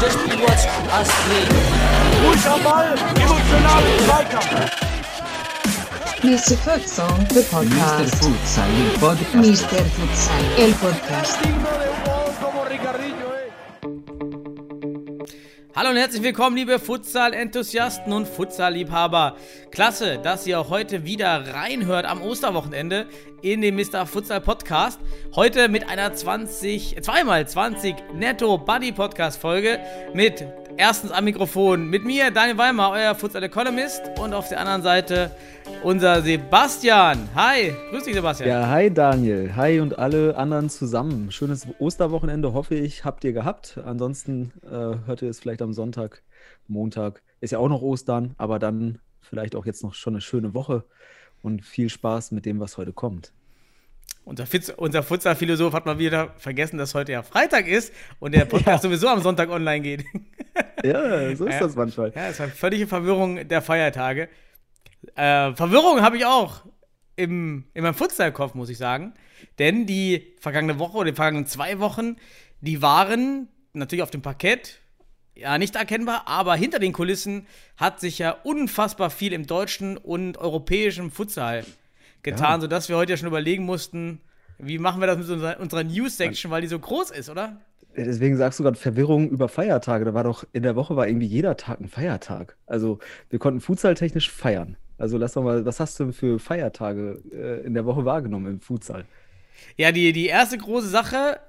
Der Astrid. Ball, emotional Zweikampf. Mr. Futsal, the Mr. podcast. Futsal, el podcast. Mr. Futsal, el podcast. Hallo und herzlich willkommen, liebe Futsal-Enthusiasten und Futsal-Liebhaber. Klasse, dass ihr heute wieder reinhört am Osterwochenende in den Mr. Futsal Podcast. Heute mit einer 20, äh, zweimal 20 Netto Buddy Podcast Folge mit erstens am Mikrofon mit mir, Daniel Weimar, euer Futsal Economist und auf der anderen Seite unser Sebastian. Hi, grüß dich Sebastian. Ja, hi Daniel, hi und alle anderen zusammen. Schönes Osterwochenende hoffe ich, habt ihr gehabt. Ansonsten äh, hört ihr es vielleicht am Sonntag, Montag. Ist ja auch noch Ostern, aber dann vielleicht auch jetzt noch schon eine schöne Woche und viel Spaß mit dem, was heute kommt. Unser, Fitz- unser Futsal-Philosoph hat mal wieder vergessen, dass heute ja Freitag ist und der Podcast sowieso am Sonntag online geht. Ja, so ist Ja. das manchmal. Ja, es war völlige Verwirrung der Feiertage. Äh, Verwirrung habe ich auch im, in meinem Futsal-Kopf, muss ich sagen. Denn die vergangene Woche oder die vergangenen zwei Wochen, die waren natürlich auf dem Parkett ja nicht erkennbar, aber hinter den Kulissen hat sich ja unfassbar viel im deutschen und europäischen Futsal getan, Ja. sodass wir heute ja schon überlegen mussten, wie machen wir das mit unserer, unserer News-Section, weil die so groß ist, oder? Deswegen sagst du gerade Verwirrung über Feiertage. Da war doch in der Woche war irgendwie jeder Tag ein Feiertag. Also wir konnten futsaltechnisch feiern. Also lass doch mal, was hast du für Feiertage äh, in der Woche wahrgenommen im Futsal? Ja, die, die erste große Sache,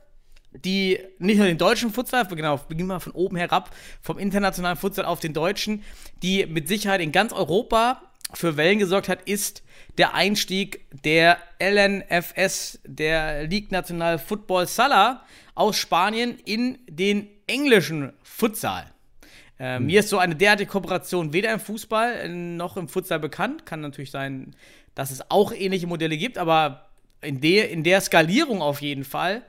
die nicht nur den deutschen Futsal, genau, beginnen wir von oben herab, vom internationalen Futsal auf den deutschen, die mit Sicherheit in ganz Europa für Wellen gesorgt hat, ist der Einstieg der LNFS, der Ligue National Football Sala aus Spanien in den englischen Futsal. Äh, Mir ist so eine derartige Kooperation weder im Fußball noch im Futsal bekannt. Kann natürlich sein, dass es auch ähnliche Modelle gibt, aber in der, in der Skalierung auf jeden Fall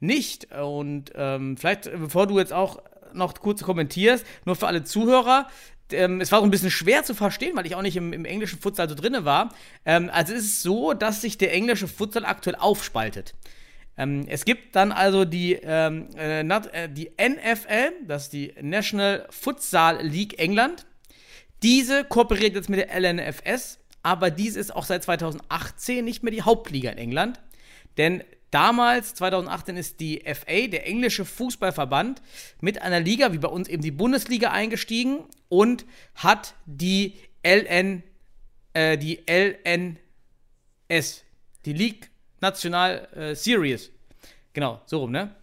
nicht. Und ähm, vielleicht, bevor du jetzt auch noch kurz kommentierst, nur für alle Zuhörer, ähm, es war so ein bisschen schwer zu verstehen, weil ich auch nicht im, im englischen Futsal so drinne war. Ähm, also es ist so, dass sich der englische Futsal aktuell aufspaltet. Ähm, es gibt dann also die, ähm, äh, nat- äh, die NFL, das ist die National Futsal League England. Diese kooperiert jetzt mit der LNFS, aber diese ist auch seit 2018 nicht mehr die Hauptliga in England. Denn damals, 2018, ist die FA, der englische Fußballverband, mit einer Liga, wie bei uns eben die Bundesliga, eingestiegen und hat die LN, äh, die LNS, die League National äh, Series. Genau, so rum, ne?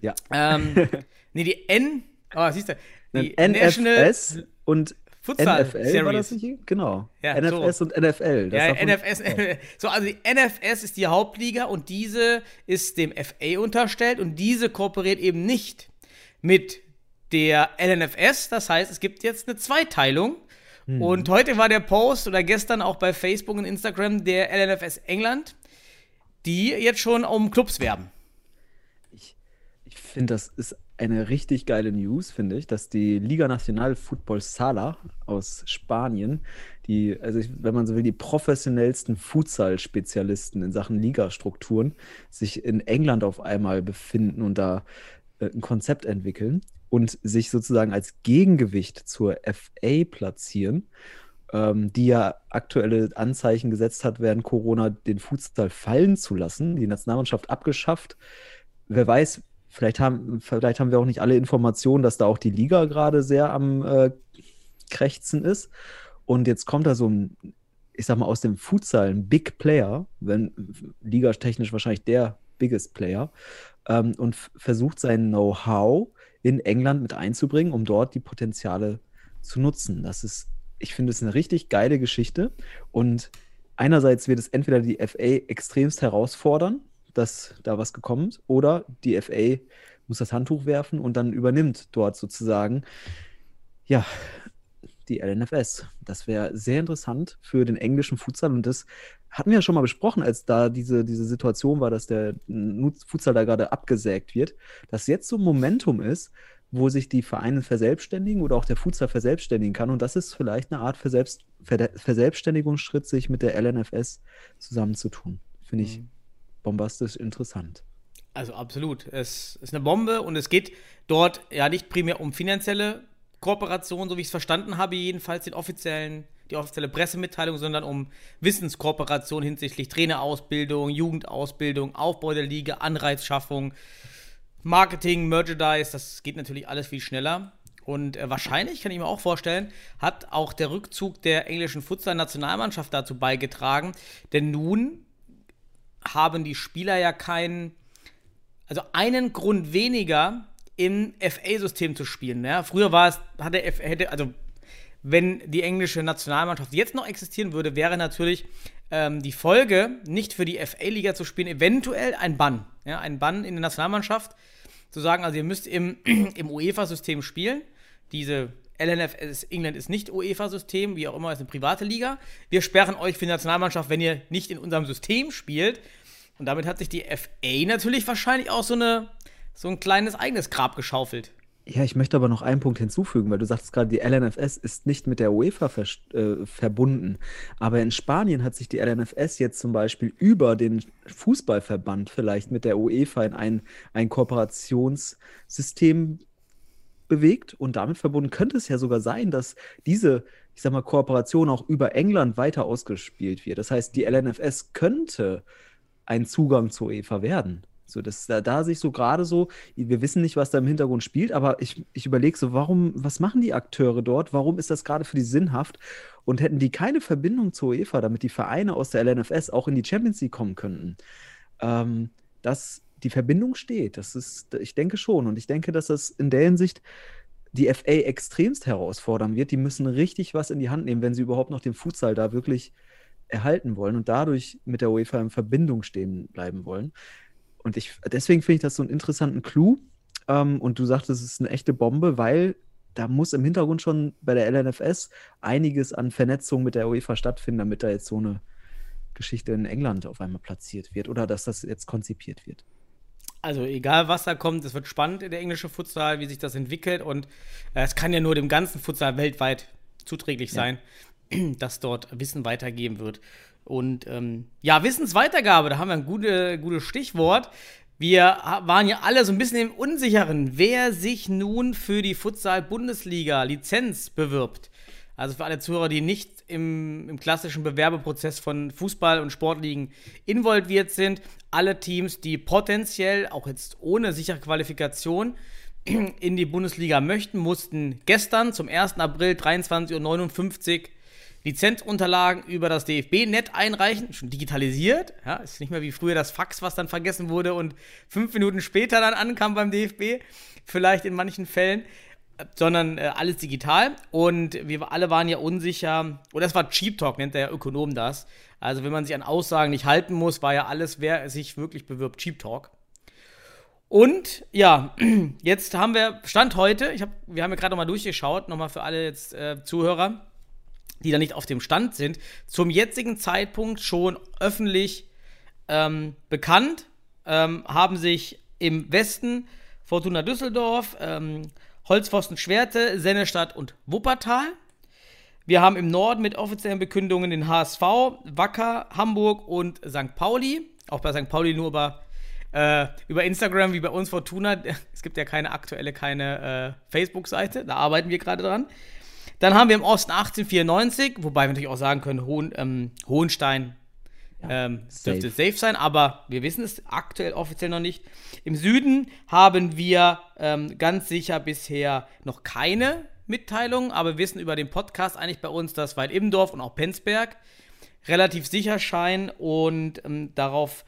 Ja. Ähm, nee, die N, oh, siehst du, die NFS und Futsal NFL war Series. das nicht? Genau. Ja, NFS so. und NFL. Das Ja, NFS. So, also die NFS ist die Hauptliga und diese ist dem FA unterstellt und diese kooperiert eben nicht mit der LNFS. Das heißt, es gibt jetzt eine Zweiteilung. Und heute war der Post oder gestern auch bei Facebook und Instagram der LNFS England, die jetzt schon um Clubs werben. Ich finde, das ist eine richtig geile News, finde ich, dass die Liga Nacional Football Sala aus Spanien, die, also ich, wenn man so will, die professionellsten Futsal-Spezialisten in Sachen Ligastrukturen, sich in England auf einmal befinden und da äh, ein Konzept entwickeln und sich sozusagen als Gegengewicht zur FA platzieren, ähm, die ja aktuelle Anzeichen gesetzt hat, während Corona den Futsal fallen zu lassen, die Nationalmannschaft abgeschafft. Wer weiß, vielleicht haben, vielleicht haben wir auch nicht alle Informationen, dass da auch die Liga gerade sehr am äh, Krächzen ist. Und jetzt kommt da so ein, ich sag mal, aus dem Futsal ein Big Player, wenn ligatechnisch wahrscheinlich der biggest Player, ähm, und versucht sein Know-how in England mit einzubringen, um dort die Potenziale zu nutzen. Das ist, ich finde es eine richtig geile Geschichte. Und einerseits wird es entweder die FA extremst herausfordern, dass da was gekommen ist, oder die FA muss das Handtuch werfen und dann übernimmt dort sozusagen, ja, die LNFS. Das wäre sehr interessant für den englischen Futsal und das hatten wir ja schon mal besprochen, als da diese, diese Situation war, dass der Futsal da gerade abgesägt wird, dass jetzt so ein Momentum ist, wo sich die Vereine verselbstständigen oder auch der Futsal verselbstständigen kann. Und das ist vielleicht eine Art Verselbst Ver Verselbstständigungsschritt, sich mit der LNFS zusammenzutun. Finde ich mhm. Bombastisch interessant. Also absolut. Es ist eine Bombe und es geht dort ja nicht primär um finanzielle Kooperation, so wie ich es verstanden habe, jedenfalls den offiziellen, die offizielle Pressemitteilung, sondern um Wissenskooperation hinsichtlich Trainerausbildung, Jugendausbildung, Aufbau der Liga, Anreizschaffung, Marketing, Merchandise, das geht natürlich alles viel schneller. Und äh, wahrscheinlich, kann ich mir auch vorstellen, hat auch der Rückzug der englischen Futsal-Nationalmannschaft dazu beigetragen. Denn nun haben die Spieler ja keinen, also einen Grund weniger, im FA-System zu spielen. Ja? Früher war es, hatte, hätte, also wenn die englische Nationalmannschaft jetzt noch existieren würde, wäre natürlich ähm, die Folge, nicht für die FA-Liga zu spielen, eventuell ein Bann. Ja, ein Bann in der Nationalmannschaft. Zu sagen, also ihr müsst im, im UEFA-System spielen. Diese LNF England ist nicht UEFA-System, wie auch immer, ist eine private Liga. Wir sperren euch für die Nationalmannschaft, wenn ihr nicht in unserem System spielt. Und damit hat sich die FA natürlich wahrscheinlich auch so, eine, so ein kleines eigenes Grab geschaufelt. Ja, ich möchte aber noch einen Punkt hinzufügen, weil du sagst gerade, die LNFS ist nicht mit der UEFA ver äh, verbunden. Aber in Spanien hat sich die LNFS jetzt zum Beispiel über den Fußballverband vielleicht mit der UEFA in ein, ein Kooperationssystem bewegt. Und damit verbunden könnte es ja sogar sein, dass diese, ich sag mal, Kooperation auch über England weiter ausgespielt wird. Das heißt, die LNFS könnte ein Zugang zur UEFA werden. So, dass da, da sich so gerade so, wir wissen nicht, was da im Hintergrund spielt, aber ich, ich überlege so, warum, was machen die Akteure dort? Warum ist das gerade für die sinnhaft? Und hätten die keine Verbindung zur UEFA, damit die Vereine aus der LNFS auch in die Champions League kommen könnten? Ähm, dass die Verbindung steht, das ist, ich denke schon. Und ich denke, dass das in der Hinsicht die FA extremst herausfordern wird. Die müssen richtig was in die Hand nehmen, wenn sie überhaupt noch den Futsal da wirklich erhalten wollen und dadurch mit der UEFA in Verbindung stehen bleiben wollen. Und ich, deswegen finde ich das so einen interessanten Clou. Ähm, und du sagtest, es ist eine echte Bombe, weil da muss im Hintergrund schon bei der LNFS einiges an Vernetzung mit der UEFA stattfinden, damit da jetzt so eine Geschichte in England auf einmal platziert wird oder dass das jetzt konzipiert wird. Also egal was da kommt, es wird spannend in der englischen Futsal, wie sich das entwickelt und äh, es kann ja nur dem ganzen Futsal weltweit zuträglich sein, ja. dass dort Wissen weitergeben wird. Und ähm, ja, Wissensweitergabe, da haben wir ein gutes gute Stichwort. Wir waren ja alle so ein bisschen im Unsicheren, wer sich nun für die Futsal-Bundesliga-Lizenz bewirbt. Also für alle Zuhörer, die nicht im, im, klassischen Bewerbeprozess von Fußball- und Sportligen involviert sind, alle Teams, die potenziell, auch jetzt ohne sichere Qualifikation, in die Bundesliga möchten, mussten gestern zum 1. April 23.59 Uhr Lizenzunterlagen über das DFB-Net einreichen, schon digitalisiert. Ja, ist nicht mehr wie früher das Fax, was dann vergessen wurde und fünf Minuten später dann ankam beim DFB. Vielleicht in manchen Fällen sondern äh, alles digital. Und wir alle waren ja unsicher, oder es war Cheap Talk, nennt der Ökonom das. Also, wenn man sich an Aussagen nicht halten muss, war ja alles, wer sich wirklich bewirbt, Cheap Talk. Und ja, jetzt haben wir, Stand heute, ich hab, wir haben ja gerade nochmal durchgeschaut, nochmal für alle jetzt äh, Zuhörer die da nicht auf dem Stand sind, zum jetzigen Zeitpunkt schon öffentlich ähm, bekannt, ähm, haben sich im Westen Fortuna Düsseldorf, ähm, Holzpfosten Schwerte, Sennestadt und Wuppertal. Wir haben im Norden mit offiziellen Bekündungen den HSV, Wacker, Hamburg und St. Pauli. Auch bei St. Pauli nur über, äh, über Instagram, wie bei uns Fortuna. Es gibt ja keine aktuelle, keine äh, Facebook-Seite. Da arbeiten wir gerade dran. Dann haben wir im Osten 1894, wobei wir natürlich auch sagen können, Hohen, ähm, Hohenstein ja, ähm, dürfte safe. safe sein, aber wir wissen es aktuell offiziell noch nicht. Im Süden haben wir ähm, ganz sicher bisher noch keine Mitteilung, aber wir wissen über den Podcast eigentlich bei uns, dass Weil Immendorf und auch Penzberg relativ sicher scheinen und ähm, darauf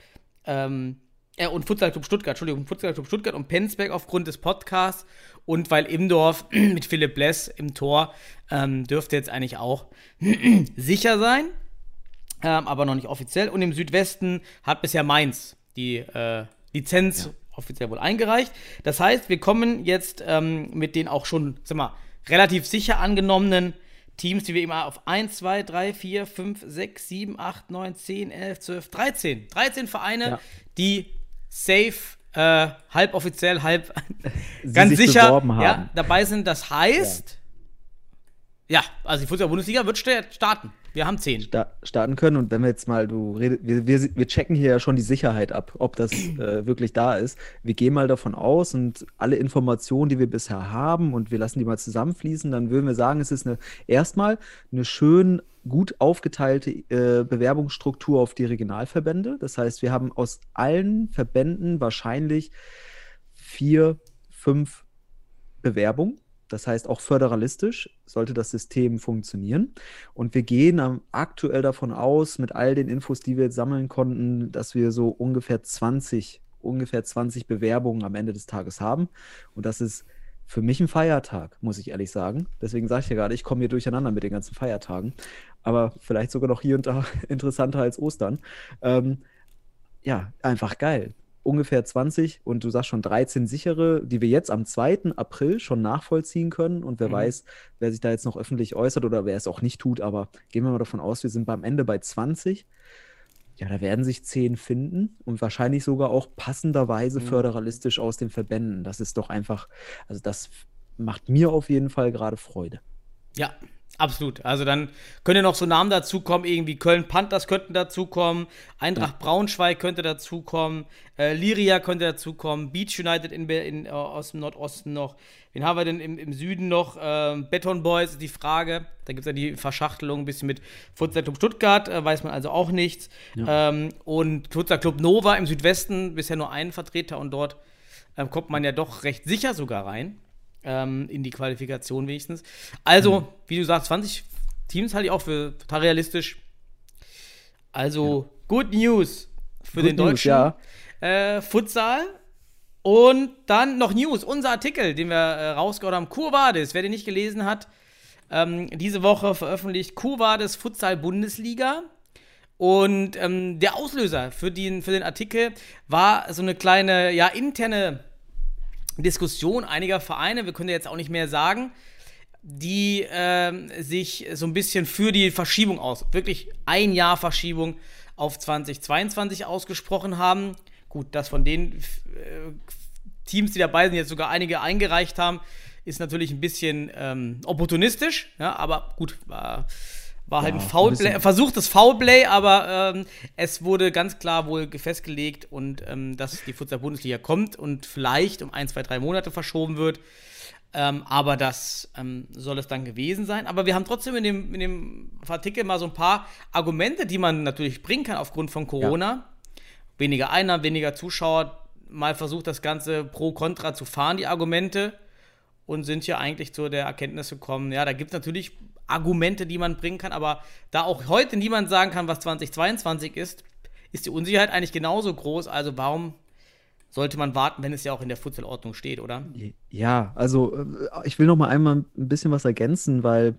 ähm, äh, und Futsal Club Stuttgart, Entschuldigung, Futsal Club Stuttgart und Penzberg aufgrund des Podcasts und weil Imdorf mit Philipp Bless im Tor ähm, dürfte jetzt eigentlich auch sicher sein, ähm, aber noch nicht offiziell. Und im Südwesten hat bisher Mainz die äh, Lizenz ja. offiziell wohl eingereicht. Das heißt, wir kommen jetzt ähm, mit den auch schon, sag mal, relativ sicher angenommenen Teams, die wir immer auf 1, 2, 3, 4, 5, 6, 7, 8, 9, 10, 11, 12, 13. 13 Vereine, ja. die safe äh, halb offiziell, halb Sie ganz sich sicher. Ja, dabei sind. Das heißt, ja, also die Fußball-Bundesliga wird sta- starten. Wir haben zehn. sta- starten können. Und wenn wir jetzt mal, du redest, wir, wir, wir checken hier ja schon die Sicherheit ab, ob das äh, wirklich da ist. Wir gehen mal davon aus und alle Informationen, die wir bisher haben, und wir lassen die mal zusammenfließen, dann würden wir sagen, es ist eine erstmal eine schön gut aufgeteilte äh, Bewerbungsstruktur auf die Regionalverbände. Das heißt, wir haben aus allen Verbänden wahrscheinlich vier, fünf Bewerbungen. Das heißt, auch föderalistisch sollte das System funktionieren. Und wir gehen aktuell davon aus, mit all den Infos, die wir jetzt sammeln konnten, dass wir so ungefähr 20, ungefähr 20 Bewerbungen am Ende des Tages haben. Und das ist für mich ein Feiertag, muss ich ehrlich sagen. Deswegen sage ich ja gerade, ich komme hier durcheinander mit den ganzen Feiertagen. Aber vielleicht sogar noch hier und da interessanter als Ostern. Ähm, ja, einfach geil. Ungefähr 20 und du sagst schon 13 sichere, die wir jetzt am 2. April schon nachvollziehen können. Und wer Mhm. weiß, wer sich da jetzt noch öffentlich äußert oder wer es auch nicht tut, aber gehen wir mal davon aus, wir sind beim Ende bei 20. Ja, da werden sich 10 finden und wahrscheinlich sogar auch passenderweise Mhm. föderalistisch aus den Verbänden. Das ist doch einfach, also das macht mir auf jeden Fall gerade Freude. Ja, absolut. Also dann können ja noch so Namen dazukommen, irgendwie Köln Panthers könnten dazukommen, Eintracht Braunschweig könnte dazukommen, äh, Liria könnte dazukommen, Beach United in, in, äh, aus dem Nordosten noch. Wen haben wir denn im, im Süden noch? Ähm, Beton Boys ist die Frage. Da gibt es ja die Verschachtelung ein bisschen mit Futsal Club Stuttgart, äh, weiß man also auch nichts. Ähm, und Futsal Club Nova im Südwesten, bisher nur einen Vertreter und dort ähm, kommt man ja doch recht sicher sogar rein. Ähm, in die Qualifikation wenigstens. Also, wie du sagst, 20 Teams halte ich auch für total realistisch. Also, Good News für Good den News, deutschen ja. äh, Futsal. Und dann noch News, unser Artikel, den wir äh, rausgehauen haben, Kurvades, wer den nicht gelesen hat, ähm, diese Woche veröffentlicht Kurvades Futsal Bundesliga. Und ähm, der Auslöser für den, für den Artikel war so eine kleine, ja, interne Diskussion einiger Vereine, wir können ja jetzt auch nicht mehr sagen, die ähm, sich so ein bisschen für die Verschiebung aus, wirklich ein Jahr Verschiebung auf 2022 ausgesprochen haben. Gut, dass von den äh, Teams, die dabei sind, jetzt sogar einige eingereicht haben, ist natürlich ein bisschen ähm, opportunistisch, ja, aber gut, war, war halt Ja, ein ein Foulplay, bisschen- versuchtes Foulplay, aber ähm, es wurde ganz klar wohl festgelegt und ähm, dass die Futsal-Bundesliga kommt und vielleicht um ein, zwei, drei Monate verschoben wird. Ähm, aber das ähm, soll es dann gewesen sein. Aber wir haben trotzdem in dem, in dem Artikel mal so ein paar Argumente, die man natürlich bringen kann aufgrund von Corona. Weniger Einnahmen, weniger Zuschauer. Mal versucht, das Ganze pro kontra zu fahren, die Argumente. Und sind hier eigentlich zu der Erkenntnis gekommen, ja, da gibt es natürlich Argumente, die man bringen kann, aber da auch heute niemand sagen kann, was 2022 ist, ist die Unsicherheit eigentlich genauso groß. Also warum sollte man warten, wenn es ja auch in der Futsalordnung steht, oder? Ja, also äh, ich will noch mal einmal ein bisschen was ergänzen, weil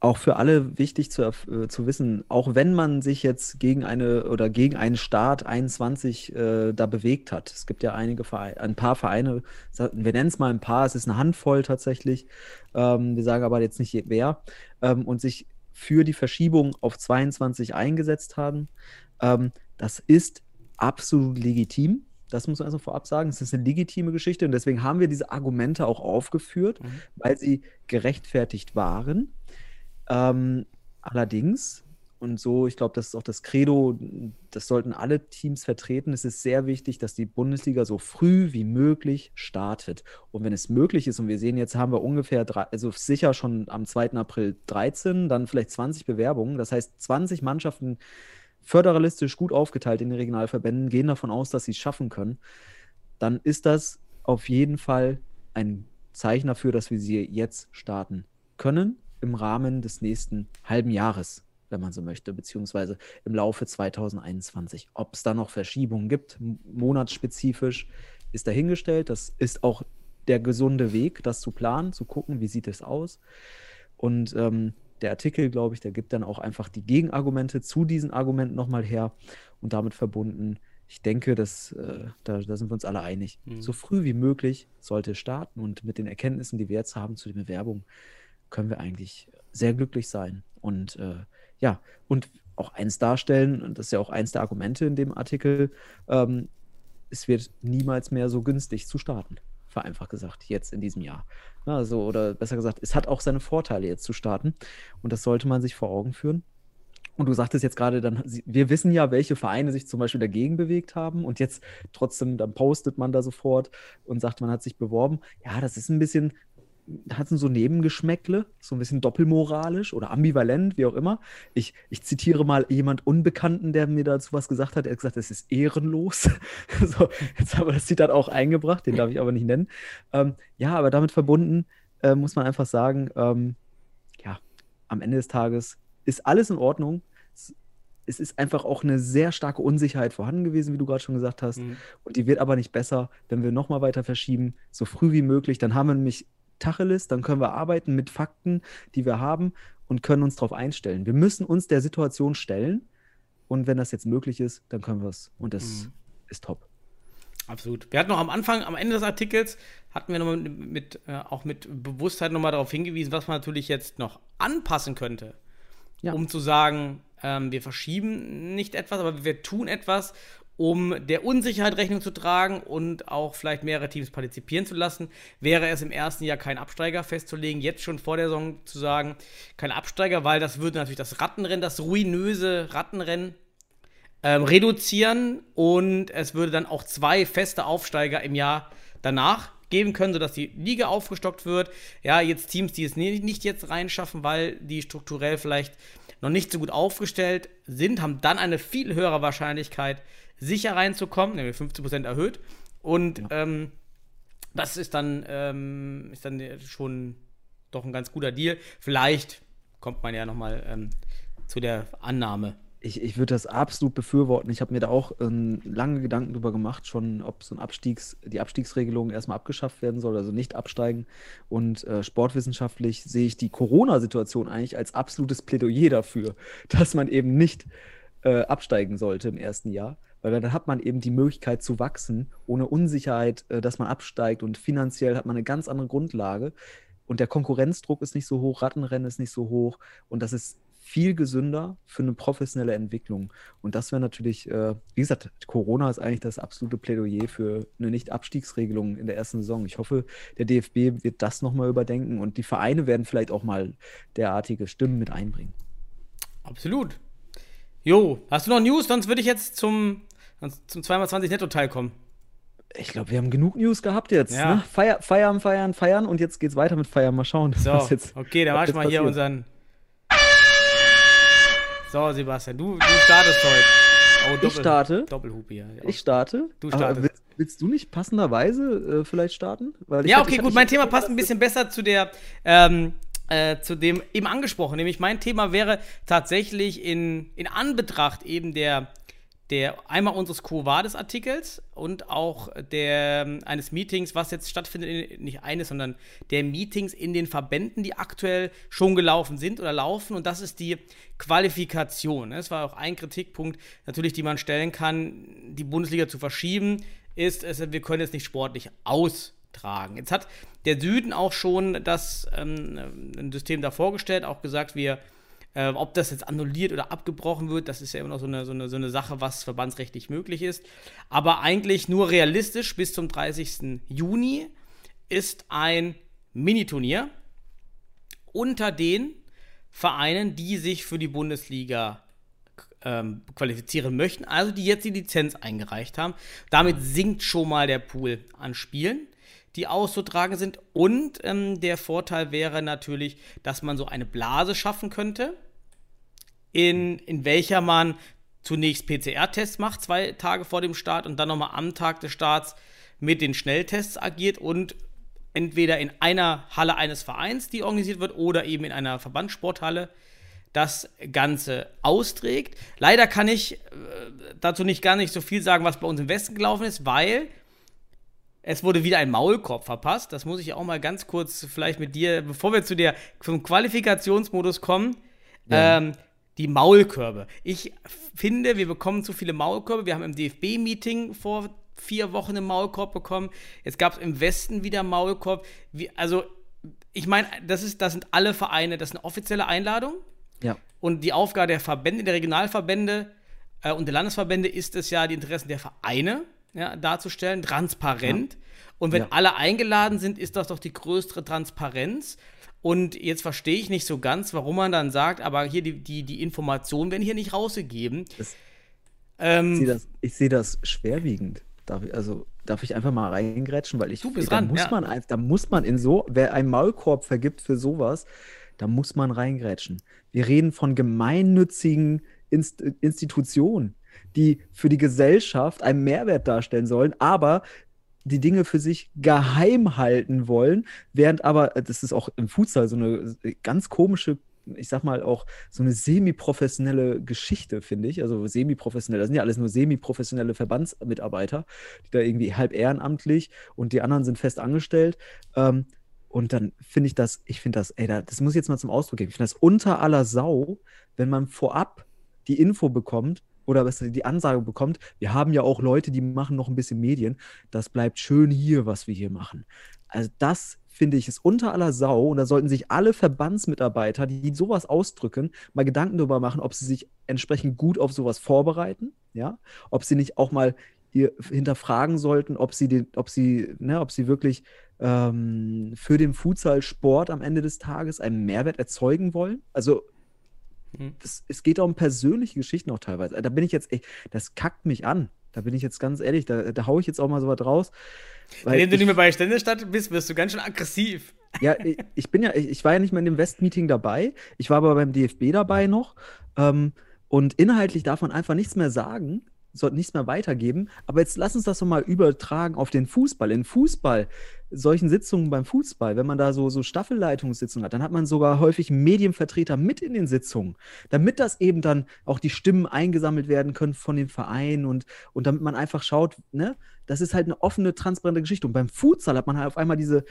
auch für alle wichtig zu, äh, zu wissen, auch wenn man sich jetzt gegen eine oder gegen einen Start 21 äh, da bewegt hat. Es gibt ja einige Vereine, ein paar Vereine, wir nennen es mal ein paar, es ist eine Handvoll tatsächlich. Ähm, wir sagen aber jetzt nicht wer, ähm, und sich für die Verschiebung auf 22 eingesetzt haben. Ähm, das ist absolut legitim. Das muss man also vorab sagen. Es ist eine legitime Geschichte und deswegen haben wir diese Argumente auch aufgeführt, weil sie gerechtfertigt waren. Ähm, allerdings, und so, ich glaube, das ist auch das Credo, das sollten alle Teams vertreten. Es ist sehr wichtig, dass die Bundesliga so früh wie möglich startet. Und wenn es möglich ist, und wir sehen jetzt, haben wir ungefähr, drei, also sicher schon am 2. April 13, dann vielleicht 20 Bewerbungen. Das heißt, 20 Mannschaften föderalistisch gut aufgeteilt in den Regionalverbänden gehen davon aus, dass sie es schaffen können. Dann ist das auf jeden Fall ein Zeichen dafür, dass wir sie jetzt starten können im Rahmen des nächsten halben Jahres, wenn man so möchte, beziehungsweise im Laufe 2021. Ob es da noch Verschiebungen gibt, monatsspezifisch, ist dahingestellt. Das ist auch der gesunde Weg, das zu planen, zu gucken, wie sieht es aus. Und ähm, der Artikel, glaube ich, der gibt dann auch einfach die Gegenargumente zu diesen Argumenten nochmal her und damit verbunden. Ich denke, dass, äh, da, da sind wir uns alle einig. So früh wie möglich sollte es starten und mit den Erkenntnissen, die wir jetzt haben zu den Bewerbungen, können wir eigentlich sehr glücklich sein. Und äh, ja, und auch eins darstellen, und das ist ja auch eins der Argumente in dem Artikel, ähm, es wird niemals mehr so günstig zu starten. Vereinfacht gesagt, jetzt in diesem Jahr. Also, oder besser gesagt, es hat auch seine Vorteile, jetzt zu starten. Und das sollte man sich vor Augen führen. Und du sagtest jetzt gerade dann, wir wissen ja, welche Vereine sich zum Beispiel dagegen bewegt haben und jetzt trotzdem, dann postet man da sofort und sagt, man hat sich beworben. Ja, das ist ein bisschen, hat so Nebengeschmäckle, so ein bisschen doppelmoralisch oder ambivalent, wie auch immer. Ich, ich zitiere mal jemand Unbekannten, der mir dazu was gesagt hat. Er hat gesagt, es ist ehrenlos. so, jetzt haben wir das Zitat auch eingebracht, den darf ich aber nicht nennen. Ähm, ja, aber damit verbunden äh, muss man einfach sagen, ähm, ja, am Ende des Tages ist alles in Ordnung. Es, es ist einfach auch eine sehr starke Unsicherheit vorhanden gewesen, wie du gerade schon gesagt hast. Mhm. Und die wird aber nicht besser, wenn wir nochmal weiter verschieben, so früh wie möglich. Dann haben wir nämlich Tacheles, dann können wir arbeiten mit Fakten, die wir haben und können uns darauf einstellen. Wir müssen uns der Situation stellen und wenn das jetzt möglich ist, dann können wir es und das Mhm. ist top. Absolut. Wir hatten noch am Anfang, am Ende des Artikels, hatten wir nochmal mit, äh, auch mit Bewusstheit nochmal darauf hingewiesen, was man natürlich jetzt noch anpassen könnte. Ja. Um zu sagen, ähm, wir verschieben nicht etwas, aber wir tun etwas, um der Unsicherheit Rechnung zu tragen und auch vielleicht mehrere Teams partizipieren zu lassen. Wäre es im ersten Jahr kein Absteiger festzulegen, jetzt schon vor der Saison zu sagen, kein Absteiger, weil das würde natürlich das Rattenrennen, das ruinöse Rattenrennen ähm, reduzieren und es würde dann auch zwei feste Aufsteiger im Jahr danach geben können, sodass die Liga aufgestockt wird. Ja, jetzt Teams, die es nicht, nicht jetzt reinschaffen, weil die strukturell vielleicht noch nicht so gut aufgestellt sind, haben dann eine viel höhere Wahrscheinlichkeit, sicher reinzukommen, nämlich 15% erhöht. Und ähm, das ist dann, ähm, ist dann schon doch ein ganz guter Deal. Vielleicht kommt man ja nochmal ähm, zu der Annahme. Ich, ich würde das absolut befürworten. Ich habe mir da auch ähm, lange Gedanken drüber gemacht, schon, ob so ein Abstiegs, die Abstiegsregelung erstmal abgeschafft werden soll, also nicht absteigen. Und äh, sportwissenschaftlich sehe ich die Corona-Situation eigentlich als absolutes Plädoyer dafür, dass man eben nicht äh, absteigen sollte im ersten Jahr. Weil dann hat man eben die Möglichkeit zu wachsen, ohne Unsicherheit, äh, dass man absteigt und finanziell hat man eine ganz andere Grundlage. Und der Konkurrenzdruck ist nicht so hoch, Rattenrennen ist nicht so hoch und das ist viel gesünder für eine professionelle Entwicklung. Und das wäre natürlich, äh, wie gesagt, Corona ist eigentlich das absolute Plädoyer für eine Nicht-Abstiegsregelung in der ersten Saison. Ich hoffe, der DFB wird das nochmal überdenken und die Vereine werden vielleicht auch mal derartige Stimmen mit einbringen. Absolut. Jo, hast du noch News? Sonst würde ich jetzt zum, zum 2x20 Netto-Teil kommen. Ich glaube, wir haben genug News gehabt jetzt. Ja. Ne? Feier, feiern, feiern, feiern und jetzt geht's weiter mit Feiern. Mal schauen. So, was jetzt, okay, dann mach ich mal hier passiert. unseren. So, Sebastian, du, du startest heute. Oh, Ich starte. Doppelhupe hier. Ich starte. Du startest. willst, willst du nicht passenderweise äh, vielleicht starten? Ja, hatte- okay, ich gut. hatte- Mein Thema passt ein bisschen besser zu der, ähm, äh, zu dem eben angesprochen. Nämlich mein Thema wäre tatsächlich in, in Anbetracht eben der, der einmal unseres Quo Vadis Artikels und auch der ähm, eines Meetings, was jetzt stattfindet, in, nicht eines, sondern der Meetings in den Verbänden, die aktuell schon gelaufen sind oder laufen. Und das ist die Qualifikation. Das war auch ein Kritikpunkt, natürlich, die man stellen kann, die Bundesliga zu verschieben, ist, es, wir können es nicht sportlich austragen. Jetzt hat der Süden auch schon das ähm, System da vorgestellt, auch gesagt, wir äh, ob das jetzt annulliert oder abgebrochen wird, das ist ja immer noch so eine, so, eine, so eine Sache, was verbandsrechtlich möglich ist. Aber eigentlich nur realistisch bis zum 30. Juni ist ein Miniturnier unter den Vereinen, die sich für die Bundesliga ähm, qualifizieren möchten, also die jetzt die Lizenz eingereicht haben. Damit sinkt schon mal der Pool an Spielen, die auszutragen sind. Und ähm, der Vorteil wäre natürlich, dass man so eine Blase schaffen könnte, in, in welcher man zunächst PCR-Tests macht, zwei Tage vor dem Start und dann nochmal am Tag des Starts mit den Schnelltests agiert und entweder in einer Halle eines Vereins, die organisiert wird, oder eben in einer Verbandssporthalle das Ganze austrägt. Leider kann ich äh, dazu nicht gar nicht so viel sagen, was bei uns im Westen gelaufen ist, weil es wurde wieder ein Maulkorb verpasst. Das muss ich auch mal ganz kurz vielleicht mit dir, bevor wir zu der zum Qualifikationsmodus kommen, Ja. ähm, die Maulkörbe. Ich finde, wir bekommen zu viele Maulkörbe. Wir haben im DFB-Meeting vor vier Wochen einen Maulkorb bekommen. Jetzt gab es im Westen wieder Maulkorb. Wie, also, ich meine, das, ist, das sind alle Vereine, das ist eine offizielle Einladung. Ja. Und die Aufgabe der Verbände, der Regionalverbände äh, und der Landesverbände ist es ja, die Interessen der Vereine ja, darzustellen, transparent. Und wenn Ja. alle eingeladen sind, ist das doch die größere Transparenz. Und jetzt verstehe ich nicht so ganz, warum man dann sagt, aber hier die, die, die Informationen werden hier nicht rausgegeben. Das- ähm, Ich sehe das, ich sehe das schwerwiegend. Darf ich, also darf ich einfach mal reingrätschen, weil ich Du bist da dran, muss ja. man da muss man in so, wer einen Maulkorb vergibt für sowas, da muss man reingrätschen. Wir reden von gemeinnützigen Inst Institutionen, die für die Gesellschaft einen Mehrwert darstellen sollen, aber die Dinge für sich geheim halten wollen, während aber, äh, das ist auch im Futsal so eine ganz komische, ich sag mal auch so eine semi-professionelle Geschichte, finde ich. Also semi-professionell, das sind ja alles nur semi-professionelle Verbandsmitarbeiter, die da irgendwie halb ehrenamtlich und die anderen sind fest angestellt. Ähm, und dann finde ich das, ich finde das, ey, da, das muss ich jetzt mal zum Ausdruck geben. Ich finde das unter aller Sau, wenn man vorab die Info bekommt oder was die Ansage bekommt, wir haben ja auch Leute, die machen noch ein bisschen Medien. Das bleibt schön hier, was wir hier machen. Also das finde ich ist unter aller Sau und da sollten sich alle Verbandsmitarbeiter, die sowas ausdrücken, mal Gedanken darüber machen, ob sie sich entsprechend gut auf sowas vorbereiten, ja, ob sie nicht auch mal hinterfragen sollten, ob sie den, ob sie, ne, ob sie wirklich ähm, für den Futsal-Sport am Ende des Tages einen Mehrwert erzeugen wollen. Also Mhm. das, es geht auch um persönliche Geschichten auch teilweise. Da bin ich jetzt, ey, das kackt mich an. Da bin ich jetzt ganz ehrlich, da, da haue ich jetzt auch mal so was raus. Weil wenn du ich- nicht mehr bei Ständestadt bist, wirst du ganz schön aggressiv. ja, ich, ich bin ja, ich, ich war ja nicht mehr in dem West-Meeting dabei. Ich war aber beim DFB dabei noch. Ähm, und inhaltlich darf man einfach nichts mehr sagen, sollte nichts mehr weitergeben. Aber jetzt lass uns das doch mal übertragen auf den Fußball. In Fußball, solchen Sitzungen beim Fußball, wenn man da so, so Staffelleitungssitzungen hat, dann hat man sogar häufig Medienvertreter mit in den Sitzungen, damit das eben dann auch die Stimmen eingesammelt werden können von den Vereinen und, und damit man einfach schaut, ne, das ist halt eine offene, transparente Geschichte. Und beim Futsal hat man halt auf einmal diese,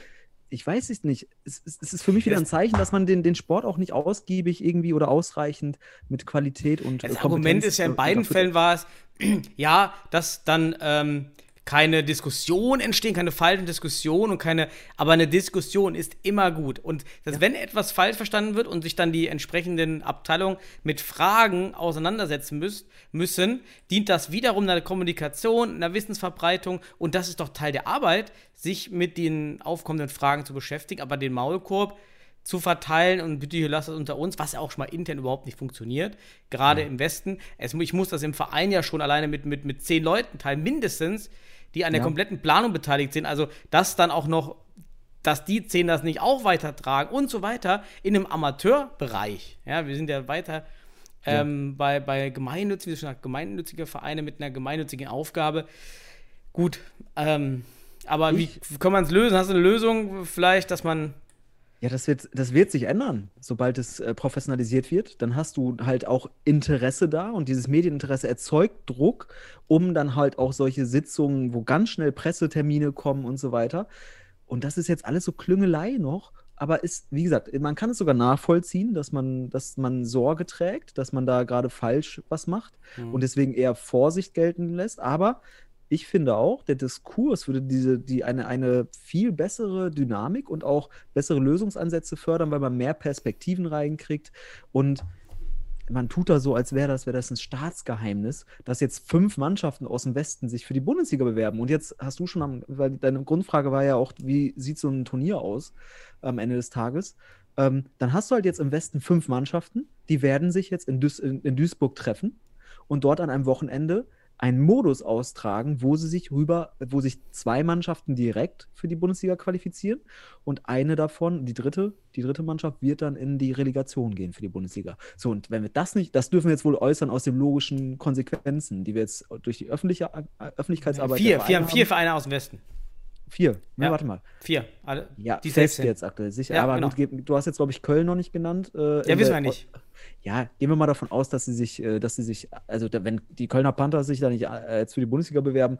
ich weiß es nicht. Es, es, es ist für mich wieder ein Zeichen, dass man den, den Sport auch nicht ausgiebig irgendwie oder ausreichend mit Qualität und Das äh, Argument Kompetenz, ist ja in äh, beiden. Fällen war es, ja, dass dann ähm, keine Diskussion entstehen, keine falschen Diskussionen und keine, aber eine Diskussion ist immer gut. Und dass, wenn etwas falsch verstanden wird und sich dann die entsprechenden Abteilungen mit Fragen auseinandersetzen müsst, müssen, dient das wiederum einer Kommunikation, einer Wissensverbreitung und das ist doch Teil der Arbeit, sich mit den aufkommenden Fragen zu beschäftigen, aber den Maulkorb zu verteilen und bitte hier lasst das unter uns, was ja auch schon mal intern überhaupt nicht funktioniert, gerade im Westen. Es, ich muss das im Verein ja schon alleine mit, mit, mit zehn Leuten teilen, mindestens, die an der Ja. kompletten Planung beteiligt sind. Also das dann auch noch, dass die zehn das nicht auch weitertragen und so weiter in einem Amateurbereich. Ja, wir sind ja weiter ähm, bei, bei gemeinnützigen, gesagt, gemeinnützige Vereine mit einer gemeinnützigen Aufgabe. Gut, ähm, aber wie kann man es lösen? Hast du eine Lösung vielleicht, dass man Ja, das wird, das wird sich ändern, sobald es äh, professionalisiert wird. Dann hast du halt auch Interesse da und dieses Medieninteresse erzeugt Druck, um dann halt auch solche Sitzungen, wo ganz schnell Pressetermine kommen und so weiter. Und das ist jetzt alles so Klüngelei noch, aber ist, wie gesagt, man kann es sogar nachvollziehen, dass man, dass man Sorge trägt, dass man da gerade falsch was macht und deswegen eher Vorsicht gelten lässt. Aber ich finde auch, der Diskurs würde diese, die eine, eine viel bessere Dynamik und auch bessere Lösungsansätze fördern, weil man mehr Perspektiven reinkriegt und man tut da so, als wäre das, wäre das ein Staatsgeheimnis, dass jetzt fünf Mannschaften aus dem Westen sich für die Bundesliga bewerben. Und jetzt hast du schon, am, weil deine Grundfrage war ja auch, wie sieht so ein Turnier aus am Ende des Tages? Ähm, dann hast du halt jetzt im Westen fünf Mannschaften, die werden sich jetzt in, Duis in, in Duisburg treffen und dort an einem Wochenende einen Modus austragen, wo sie sich rüber, wo sich zwei Mannschaften direkt für die Bundesliga qualifizieren und eine davon, die dritte, die dritte Mannschaft wird dann in die Relegation gehen für die Bundesliga. So, und wenn wir das nicht, das dürfen wir jetzt wohl äußern aus den logischen Konsequenzen, die wir jetzt durch die öffentliche äh, Öffentlichkeitsarbeit vier, vier haben vier Vereine aus dem Westen. Vier. Ne, Ja. warte mal. Vier. Alle, Ja, die fest jetzt aktuell, sicher. Ja, aber genau. gut, du hast jetzt, glaube ich, Köln noch nicht genannt. Äh, Ja, wissen wir nicht. Ja, gehen wir mal davon aus, dass sie sich, äh, dass sie sich, also wenn die Kölner Panthers sich da nicht äh, jetzt für die Bundesliga bewerben,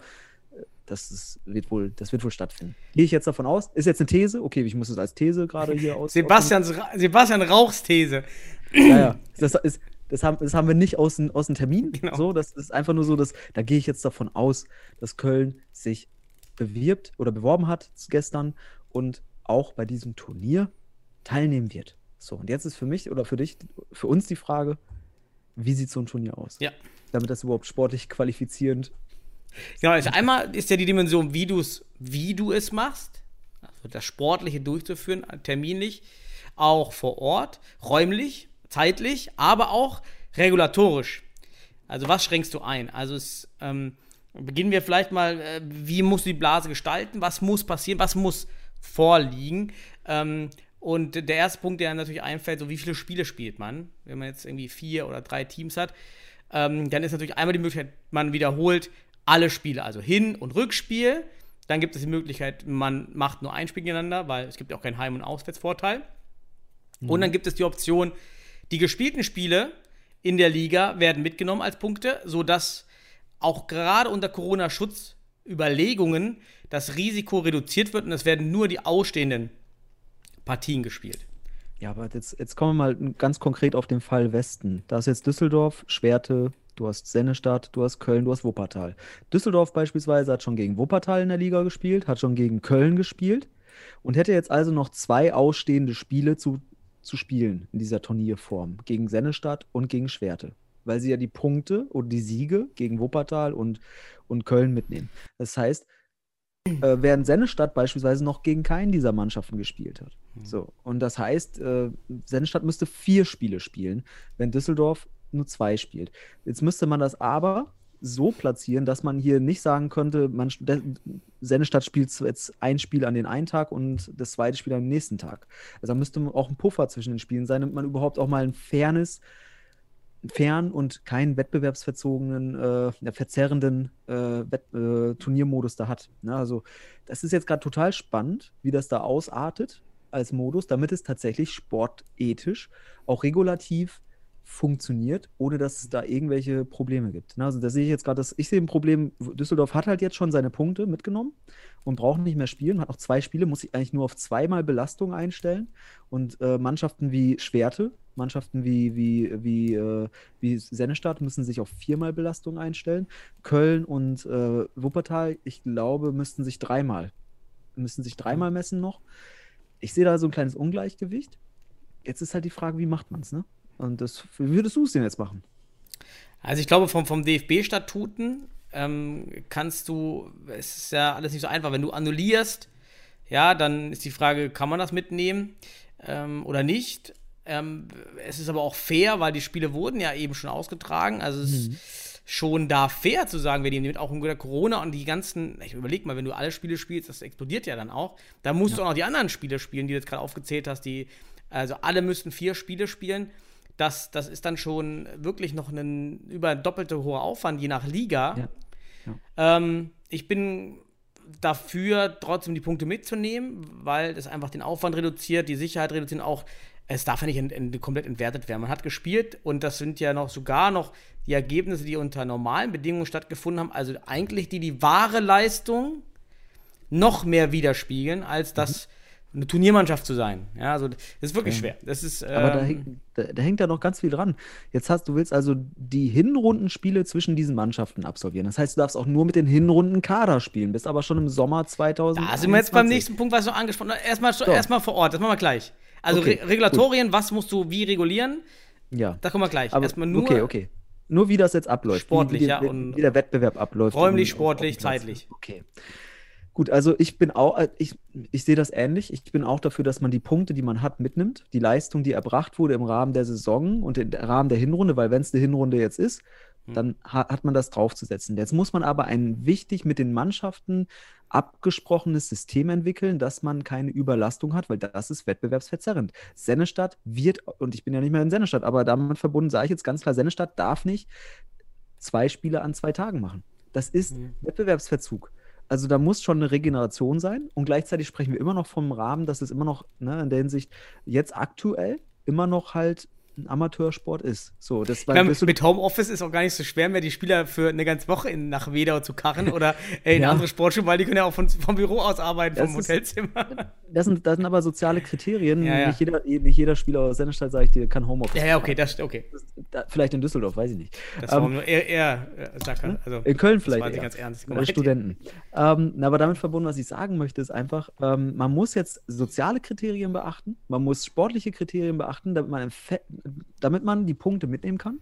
äh, das ist, wird wohl, das wird wohl stattfinden. Gehe ich jetzt davon aus? Ist jetzt eine These? Okay, ich muss es als These gerade hier aus. Sebastians, Ra- Sebastian Rauchs These. aus ja, ja. Das ist, das haben, das haben wir nicht aus, dem- aus dem Termin. Genau. So, das ist einfach nur so, dass da gehe ich jetzt davon aus, dass Köln sich bewirbt oder beworben hat gestern und auch bei diesem Turnier teilnehmen wird. So, und jetzt ist für mich oder für dich, für uns die Frage, wie sieht so ein Turnier aus? Ja. Damit das überhaupt sportlich qualifizierend Genau, also einmal ist ja die Dimension, wie, du's, wie du es machst, also das Sportliche durchzuführen, terminlich, auch vor Ort, räumlich, zeitlich, aber auch regulatorisch. Also was schränkst du ein? Also es, ähm, beginnen wir vielleicht mal, äh, wie muss die Blase gestalten? Was muss passieren? Was muss vorliegen? Ähm, und der erste Punkt, der natürlich einfällt, so wie viele Spiele spielt man, wenn man jetzt irgendwie vier oder drei Teams hat, ähm, dann ist natürlich einmal die Möglichkeit, man wiederholt alle Spiele, also Hin- und Rückspiel. Dann gibt es die Möglichkeit, man macht nur ein Spiel gegeneinander, weil es gibt ja auch keinen Heim- und Auswärtsvorteil. Mhm. Und dann gibt es die Option, die gespielten Spiele in der Liga werden mitgenommen als Punkte, sodass auch gerade unter Corona-Schutzüberlegungen das Risiko reduziert wird und es werden nur die ausstehenden Partien gespielt. Ja, aber jetzt, jetzt kommen wir mal ganz konkret auf den Fall Westen. Da ist jetzt Düsseldorf, Schwerte, du hast Sennestadt, du hast Köln, du hast Wuppertal. Düsseldorf beispielsweise hat schon gegen Wuppertal in der Liga gespielt, hat schon gegen Köln gespielt und hätte jetzt also noch zwei ausstehende Spiele zu, zu spielen in dieser Turnierform gegen Sennestadt und gegen Schwerte. Weil sie ja die Punkte oder die Siege gegen Wuppertal und, und Köln mitnehmen. Das heißt, äh, während Sennestadt beispielsweise noch gegen keinen dieser Mannschaften gespielt hat. Mhm. So, und das heißt, äh, Sennestadt müsste vier Spiele spielen, wenn Düsseldorf nur zwei spielt. Jetzt müsste man das aber so platzieren, dass man hier nicht sagen könnte, man, Sennestadt spielt jetzt ein Spiel an den einen Tag und das zweite Spiel am nächsten Tag. Also da müsste auch ein Puffer zwischen den Spielen sein, damit man überhaupt auch mal ein fairness fern und keinen wettbewerbsverzogenen, äh, verzerrenden äh, Wett äh, Turniermodus da hat. Ne? Also das ist jetzt gerade total spannend, wie das da ausartet als Modus, damit es tatsächlich sportethisch, auch regulativ funktioniert, ohne dass es da irgendwelche Probleme gibt. Ne? Also da sehe ich jetzt gerade, ich sehe ein Problem, Düsseldorf hat halt jetzt schon seine Punkte mitgenommen und braucht nicht mehr spielen, hat noch zwei Spiele, muss sich eigentlich nur auf zweimal Belastung einstellen und äh, Mannschaften wie Schwerte, Mannschaften wie, wie, wie, äh, wie Sennestadt müssen sich auf viermal Belastung einstellen. Köln und äh, Wuppertal, ich glaube, müssten sich dreimal, müssten sich dreimal messen noch. Ich sehe da so ein kleines Ungleichgewicht. Jetzt ist halt die Frage, wie macht man es, ne? Und das, wie würdest du es denn jetzt machen? Also ich glaube, vom, vom DFB-Statuten ähm, kannst du, es ist ja alles nicht so einfach, wenn du annullierst, ja, dann ist die Frage, kann man das mitnehmen ähm, oder nicht? Ähm, es ist aber auch fair, weil die Spiele wurden ja eben schon ausgetragen. Also es mhm. ist schon da fair zu sagen, wir nehmen mit auch unter Corona und die ganzen, ich überleg mal, wenn du alle Spiele spielst, das explodiert ja dann auch. Da musst ja. du auch noch die anderen Spiele spielen, die du jetzt gerade aufgezählt hast, die, also alle müssten vier Spiele spielen. Das, das ist dann schon wirklich noch ein über doppelte hoher Aufwand, je nach Liga. Ja. Ja. Ähm, ich bin dafür, trotzdem die Punkte mitzunehmen, weil das einfach den Aufwand reduziert, die Sicherheit reduziert, auch es darf ja nicht ent, ent, komplett entwertet werden. Man hat gespielt und das sind ja noch sogar noch die Ergebnisse, die unter normalen Bedingungen stattgefunden haben. Also eigentlich die die wahre Leistung noch mehr widerspiegeln, als das mhm. Eine Turniermannschaft zu sein. Ja, also das ist wirklich okay. schwer. Das ist, ähm, Aber da, häng, da, da, hängt ja noch ganz viel dran. Jetzt hast du willst also die Hinrundenspiele zwischen diesen Mannschaften absolvieren. Das heißt, du darfst auch nur mit den Hinrunden Kader spielen. Bist aber schon im Sommer 2000. Da sind wir jetzt beim nächsten Punkt, was du angesprochen hast. Erstmal, so. erstmal vor Ort. Das machen wir gleich. Also okay, Re Regulatorien, gut. was musst du wie regulieren? Ja. Da kommen wir gleich. Aber, Erstmal nur. Okay, okay. Nur wie das jetzt abläuft. Sportlich, wie, wie, ja. Wie, wie der Wettbewerb abläuft. Räumlich, sportlich, zeitlich. Okay. Gut, also ich bin auch, äh, ich, ich sehe das ähnlich. Ich bin auch dafür, dass man die Punkte, die man hat, mitnimmt. Die Leistung, die erbracht wurde im Rahmen der Saison und im Rahmen der Hinrunde, weil wenn es eine Hinrunde jetzt ist, hm. dann hat man das draufzusetzen. Jetzt muss man aber ein wichtig mit den Mannschaften abgesprochenes System entwickeln, dass man keine Überlastung hat, weil das ist wettbewerbsverzerrend. Sennestadt wird, und ich bin ja nicht mehr in Sennestadt, aber damit verbunden sage ich jetzt ganz klar, Sennestadt darf nicht zwei Spiele an zwei Tagen machen. Das ist mhm. Wettbewerbsverzug. Also da muss schon eine Regeneration sein. Und gleichzeitig sprechen wir immer noch vom Rahmen, dass es immer noch ne, in der Hinsicht jetzt aktuell immer noch halt ein Amateursport ist. So, das war, meine, mit Homeoffice ist auch gar nicht so schwer mehr, die Spieler für eine ganze Woche in, nach Wedau zu karren oder äh, in ja. andere Sportschule, weil die können ja auch von, vom Büro aus arbeiten, das vom ist, Hotelzimmer. Das sind, das sind aber soziale Kriterien. Ja, ja. Nicht, jeder, nicht jeder Spieler aus Sennestadt, sage ich dir, kann Homeoffice. Ja, ja, okay, das okay. Das, da, vielleicht in Düsseldorf, weiß ich nicht. Das war ähm, nur eher, eher äh, Sacker. Also, in Köln vielleicht. Das war ganz ernst gemeint. Studenten. Ähm, aber damit verbunden, was ich sagen möchte, ist einfach, ähm, man muss jetzt soziale Kriterien beachten, man muss sportliche Kriterien beachten, damit man, damit man die Punkte mitnehmen kann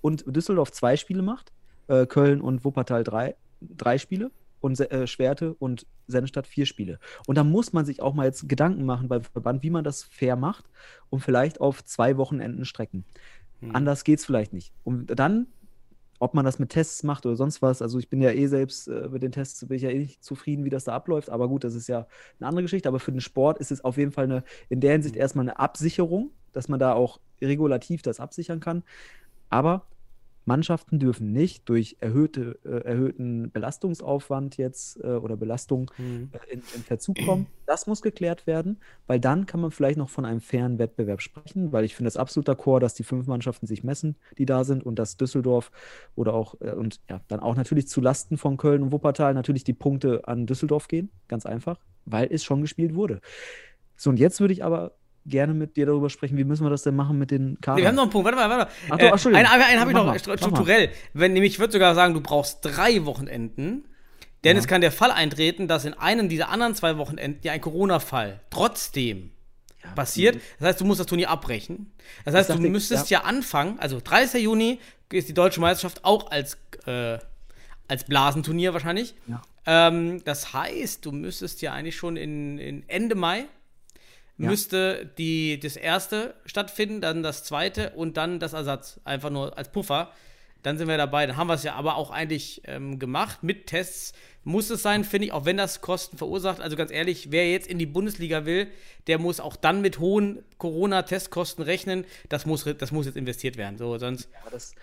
und Düsseldorf zwei Spiele macht, äh, Köln und Wuppertal drei, drei Spiele und äh, Schwerte und Sennestadt vier Spiele. Und da muss man sich auch mal jetzt Gedanken machen beim Verband, wie man das fair macht und vielleicht auf zwei Wochenenden strecken. Anders geht es vielleicht nicht. Und dann, ob man das mit Tests macht oder sonst was, also ich bin ja eh selbst äh, mit den Tests, bin ich ja eh nicht zufrieden, wie das da abläuft, aber gut, das ist ja eine andere Geschichte, aber für den Sport ist es auf jeden Fall eine, in der Hinsicht erstmal eine Absicherung, dass man da auch regulativ das absichern kann. Aber Mannschaften dürfen nicht durch erhöhte, äh, erhöhten Belastungsaufwand jetzt äh, oder Belastung äh, in, in Verzug kommen. Das muss geklärt werden, weil dann kann man vielleicht noch von einem fairen Wettbewerb sprechen, weil ich finde das absolut d'accord, dass die fünf Mannschaften sich messen, die da sind und dass Düsseldorf oder auch äh, und ja, dann auch natürlich zu Lasten von Köln und Wuppertal natürlich die Punkte an Düsseldorf gehen, ganz einfach, weil es schon gespielt wurde. So, und jetzt würde ich aber gerne mit dir darüber sprechen, wie müssen wir das denn machen mit den Karten? Nee, wir haben noch einen Punkt, warte mal, warte mal. Ach, Äh, Entschuldigung. einen einen habe ich noch mal, strukturell. Wenn, nämlich, ich würde sogar sagen, du brauchst drei Wochenenden. Denn Ja. es kann der Fall eintreten, dass in einem dieser anderen zwei Wochenenden ja ein Corona-Fall trotzdem passiert. Das heißt, du musst das Turnier abbrechen. Das heißt, du müsstest ja. anfangen, also 30. Juni ist die deutsche Meisterschaft auch als, äh, als Blasenturnier wahrscheinlich. Ja. Ähm, das heißt, du müsstest ja eigentlich schon in, in Ende Mai Ja. müsste die, das erste stattfinden, dann das zweite und dann das Ersatz. Einfach nur als Puffer. Dann sind wir dabei. Dann haben wir es ja aber auch eigentlich ähm, gemacht mit Tests. Muss es sein, finde ich, auch wenn das Kosten verursacht. Also ganz ehrlich, wer jetzt in die Bundesliga will, der muss auch dann mit hohen Corona-Testkosten rechnen. Das muss, das muss jetzt investiert werden. So, sonst. Ja, das,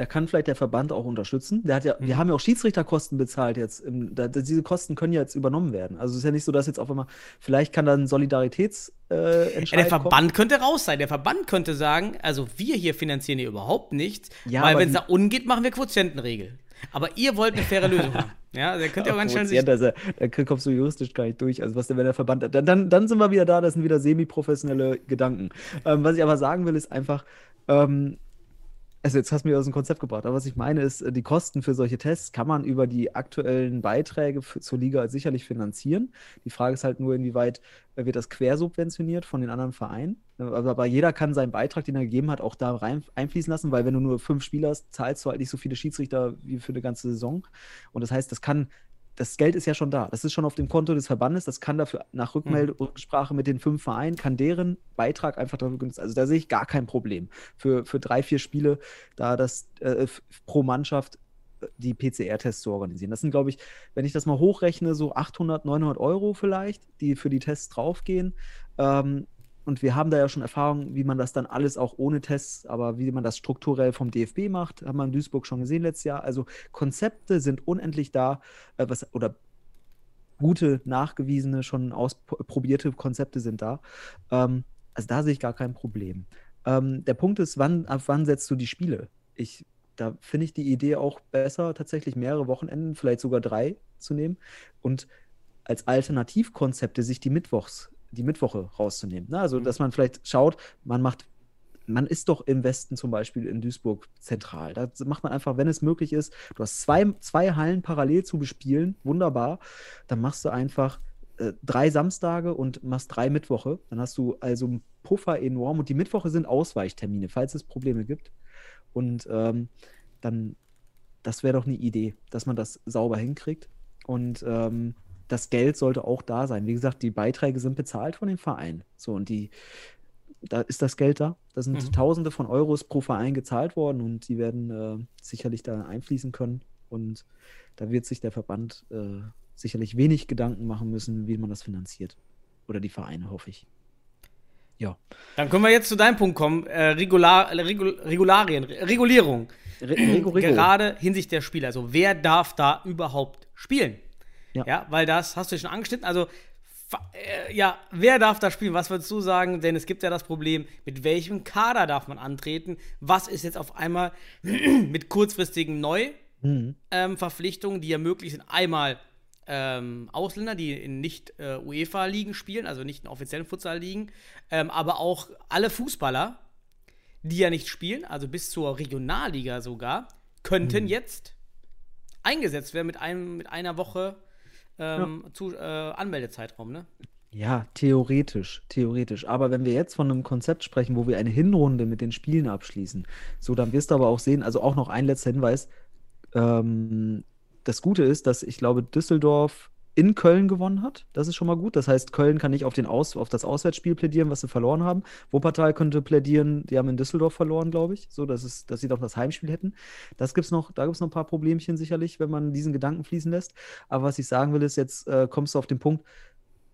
da kann vielleicht der Verband auch unterstützen. Der hat ja, Mhm. wir haben ja auch Schiedsrichterkosten bezahlt jetzt. Im, da, diese Kosten können ja jetzt übernommen werden. Also es ist ja nicht so, dass jetzt auf einmal, vielleicht kann da ein Solidaritäts äh, Ja, der. Verband könnte raus sein. Der Verband könnte sagen, also wir hier finanzieren hier überhaupt nichts, Ja, weil wenn es da ungeht, machen wir Quotientenregel. Aber ihr wollt eine faire Lösung haben. Ja, der könnte ja auch ganz schnell sich. Das, da kommst du juristisch gar nicht durch. Also was der, wenn der Verband, dann, dann, dann sind wir wieder da, das sind wieder semi-professionelle Gedanken. Ähm, was ich aber sagen will, ist einfach, ähm, also jetzt hast du mich aus dem Konzept gebracht, aber was ich meine ist, äh, die Kosten für solche Tests kann man über die aktuellen Beiträge zur Liga sicherlich finanzieren. Die Frage ist halt nur, inwieweit äh, wird das quersubventioniert von den anderen Vereinen. Äh, aber jeder kann seinen Beitrag, den er gegeben hat, auch da rein einfließen lassen, weil wenn du nur fünf Spieler hast, zahlst du halt nicht so viele Schiedsrichter wie für eine ganze Saison. Und das heißt, das kann das Geld ist ja schon da. Das ist schon auf dem Konto des Verbandes. Das kann dafür nach Rückmeld Rücksprache mit den fünf Vereinen, kann deren Beitrag einfach dafür genutzt. Also da sehe ich gar kein Problem. Für, für drei, vier Spiele, da das äh, pro Mannschaft äh, die PCR-Tests zu organisieren. Das sind, glaube ich, wenn ich das mal hochrechne, so 800, 900 Euro vielleicht, die für die Tests draufgehen. Ähm, und wir haben da ja schon Erfahrung, wie man das dann alles auch ohne Tests, aber wie man das strukturell vom DFB macht, haben wir in Duisburg schon gesehen letztes Jahr. Also Konzepte sind unendlich da, äh, was, oder gute, nachgewiesene, schon ausprobierte Konzepte sind da. Ähm, also da sehe ich gar kein Problem. Ähm, der Punkt ist, wann, ab wann setzt du die Spiele? Ich, da finde ich die Idee auch besser, tatsächlich mehrere Wochenenden, vielleicht sogar drei zu nehmen und als Alternativkonzepte sich die Mittwochs, die Mittwoche rauszunehmen. Ne? Also, dass man vielleicht schaut, man macht, man ist doch im Westen zum Beispiel in Duisburg zentral. Da macht man einfach, wenn es möglich ist, du hast zwei, zwei Hallen parallel zu bespielen, wunderbar. Dann machst du einfach äh, drei Samstage und machst drei Mittwoche. Dann hast du also einen Puffer enorm und die Mittwoche sind Ausweichtermine, falls es Probleme gibt. Und ähm, dann, das wäre doch eine Idee, dass man das sauber hinkriegt. Und ähm, das Geld sollte auch da sein. Wie gesagt, die Beiträge sind bezahlt von dem Verein. So, und die, da ist das Geld da. Da sind Mhm. Tausende von Euros pro Verein gezahlt worden und die werden äh, sicherlich da einfließen können. Und da wird sich der Verband äh, sicherlich wenig Gedanken machen müssen, wie man das finanziert. Oder die Vereine, hoffe ich. Ja. Dann können wir jetzt zu deinem Punkt kommen. Äh, Regular, Regul, Regularien, Regulierung. Re. Gerade hinsichtlich der Spieler. Also, wer darf da überhaupt spielen? Ja. Ja, weil das hast du schon angeschnitten. Also, äh, ja, wer darf da spielen? Was würdest du sagen? Denn es gibt ja das Problem, mit welchem Kader darf man antreten? Was ist jetzt auf einmal mit kurzfristigen Mhm. Neuverpflichtungen, die ja möglich sind? Einmal ähm, Ausländer, die in nicht äh, UEFA-Ligen spielen, also nicht in offiziellen Futsal-Ligen, ähm, aber auch alle Fußballer, die ja nicht spielen, also bis zur Regionalliga sogar, könnten jetzt eingesetzt werden mit, einem, mit einer Woche ähm, zu, äh, Anmeldezeitraum, ne? Ja, theoretisch, theoretisch. Aber wenn wir jetzt von einem Konzept sprechen, wo wir eine Hinrunde mit den Spielen abschließen, so dann wirst du aber auch sehen, also auch noch ein letzter Hinweis, ähm, das Gute ist, dass ich glaube, Düsseldorf in Köln gewonnen hat. Das ist schon mal gut. Das heißt, Köln kann nicht auf, den Aus, auf das Auswärtsspiel plädieren, was sie verloren haben. Wuppertal könnte plädieren, die haben in Düsseldorf verloren, glaube ich. So, dass, es, dass sie doch das Heimspiel hätten. Das gibt's noch, da gibt es noch ein paar Problemchen sicherlich, wenn man diesen Gedanken fließen lässt. Aber was ich sagen will, ist, jetzt äh, kommst du auf den Punkt,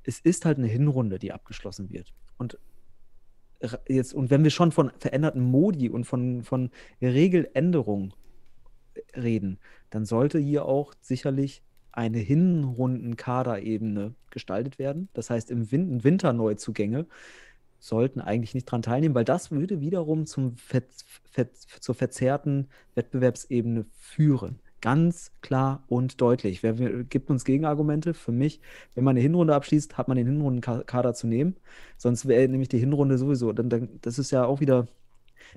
es ist halt eine Hinrunde, die abgeschlossen wird. Und jetzt, und wenn wir schon von veränderten Modi und von, von Regeländerungen reden, dann sollte hier auch sicherlich eine Hinrunden-Kaderebene gestaltet werden. Das heißt, im Win Winterneuzugänge sollten eigentlich nicht dran teilnehmen, weil das würde wiederum zum Ver Ver zur verzerrten Wettbewerbsebene führen. Ganz klar und deutlich. Wer gibt uns Gegenargumente? Für mich, wenn man eine Hinrunde abschließt, hat man den Hinrundenkader zu nehmen. Sonst wäre nämlich die Hinrunde sowieso. Dann, dann, das ist ja auch wieder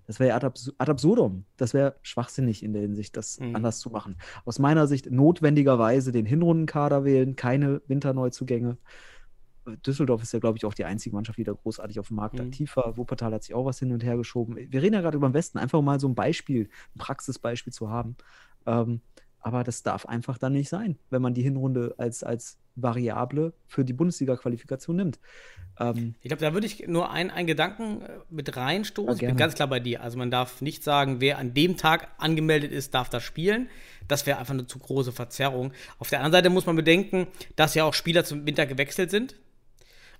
das wäre ja ad, abs ad, absurdum. Das wäre schwachsinnig in der Hinsicht, das mhm. anders zu machen. Aus meiner Sicht notwendigerweise den Hinrundenkader wählen, keine Winterneuzugänge. Düsseldorf ist ja, glaube ich, auch die einzige Mannschaft, die da großartig auf dem Markt mhm. aktiv war. Wuppertal hat sich auch was hin und her geschoben. Wir reden ja gerade über den Westen, einfach mal so ein Beispiel, ein Praxisbeispiel zu haben. Ähm, aber das darf einfach dann nicht sein, wenn man die Hinrunde als, als Variable für die Bundesliga-Qualifikation nimmt. Ähm, ich glaube, da würde ich nur einen, einen Gedanken äh, mit reinstoßen. ich bin ganz klar bei dir. Also man darf nicht sagen, wer an dem Tag angemeldet ist, darf das spielen. Das wäre einfach eine zu große Verzerrung. Auf der anderen Seite muss man bedenken, dass ja auch Spieler zum Winter gewechselt sind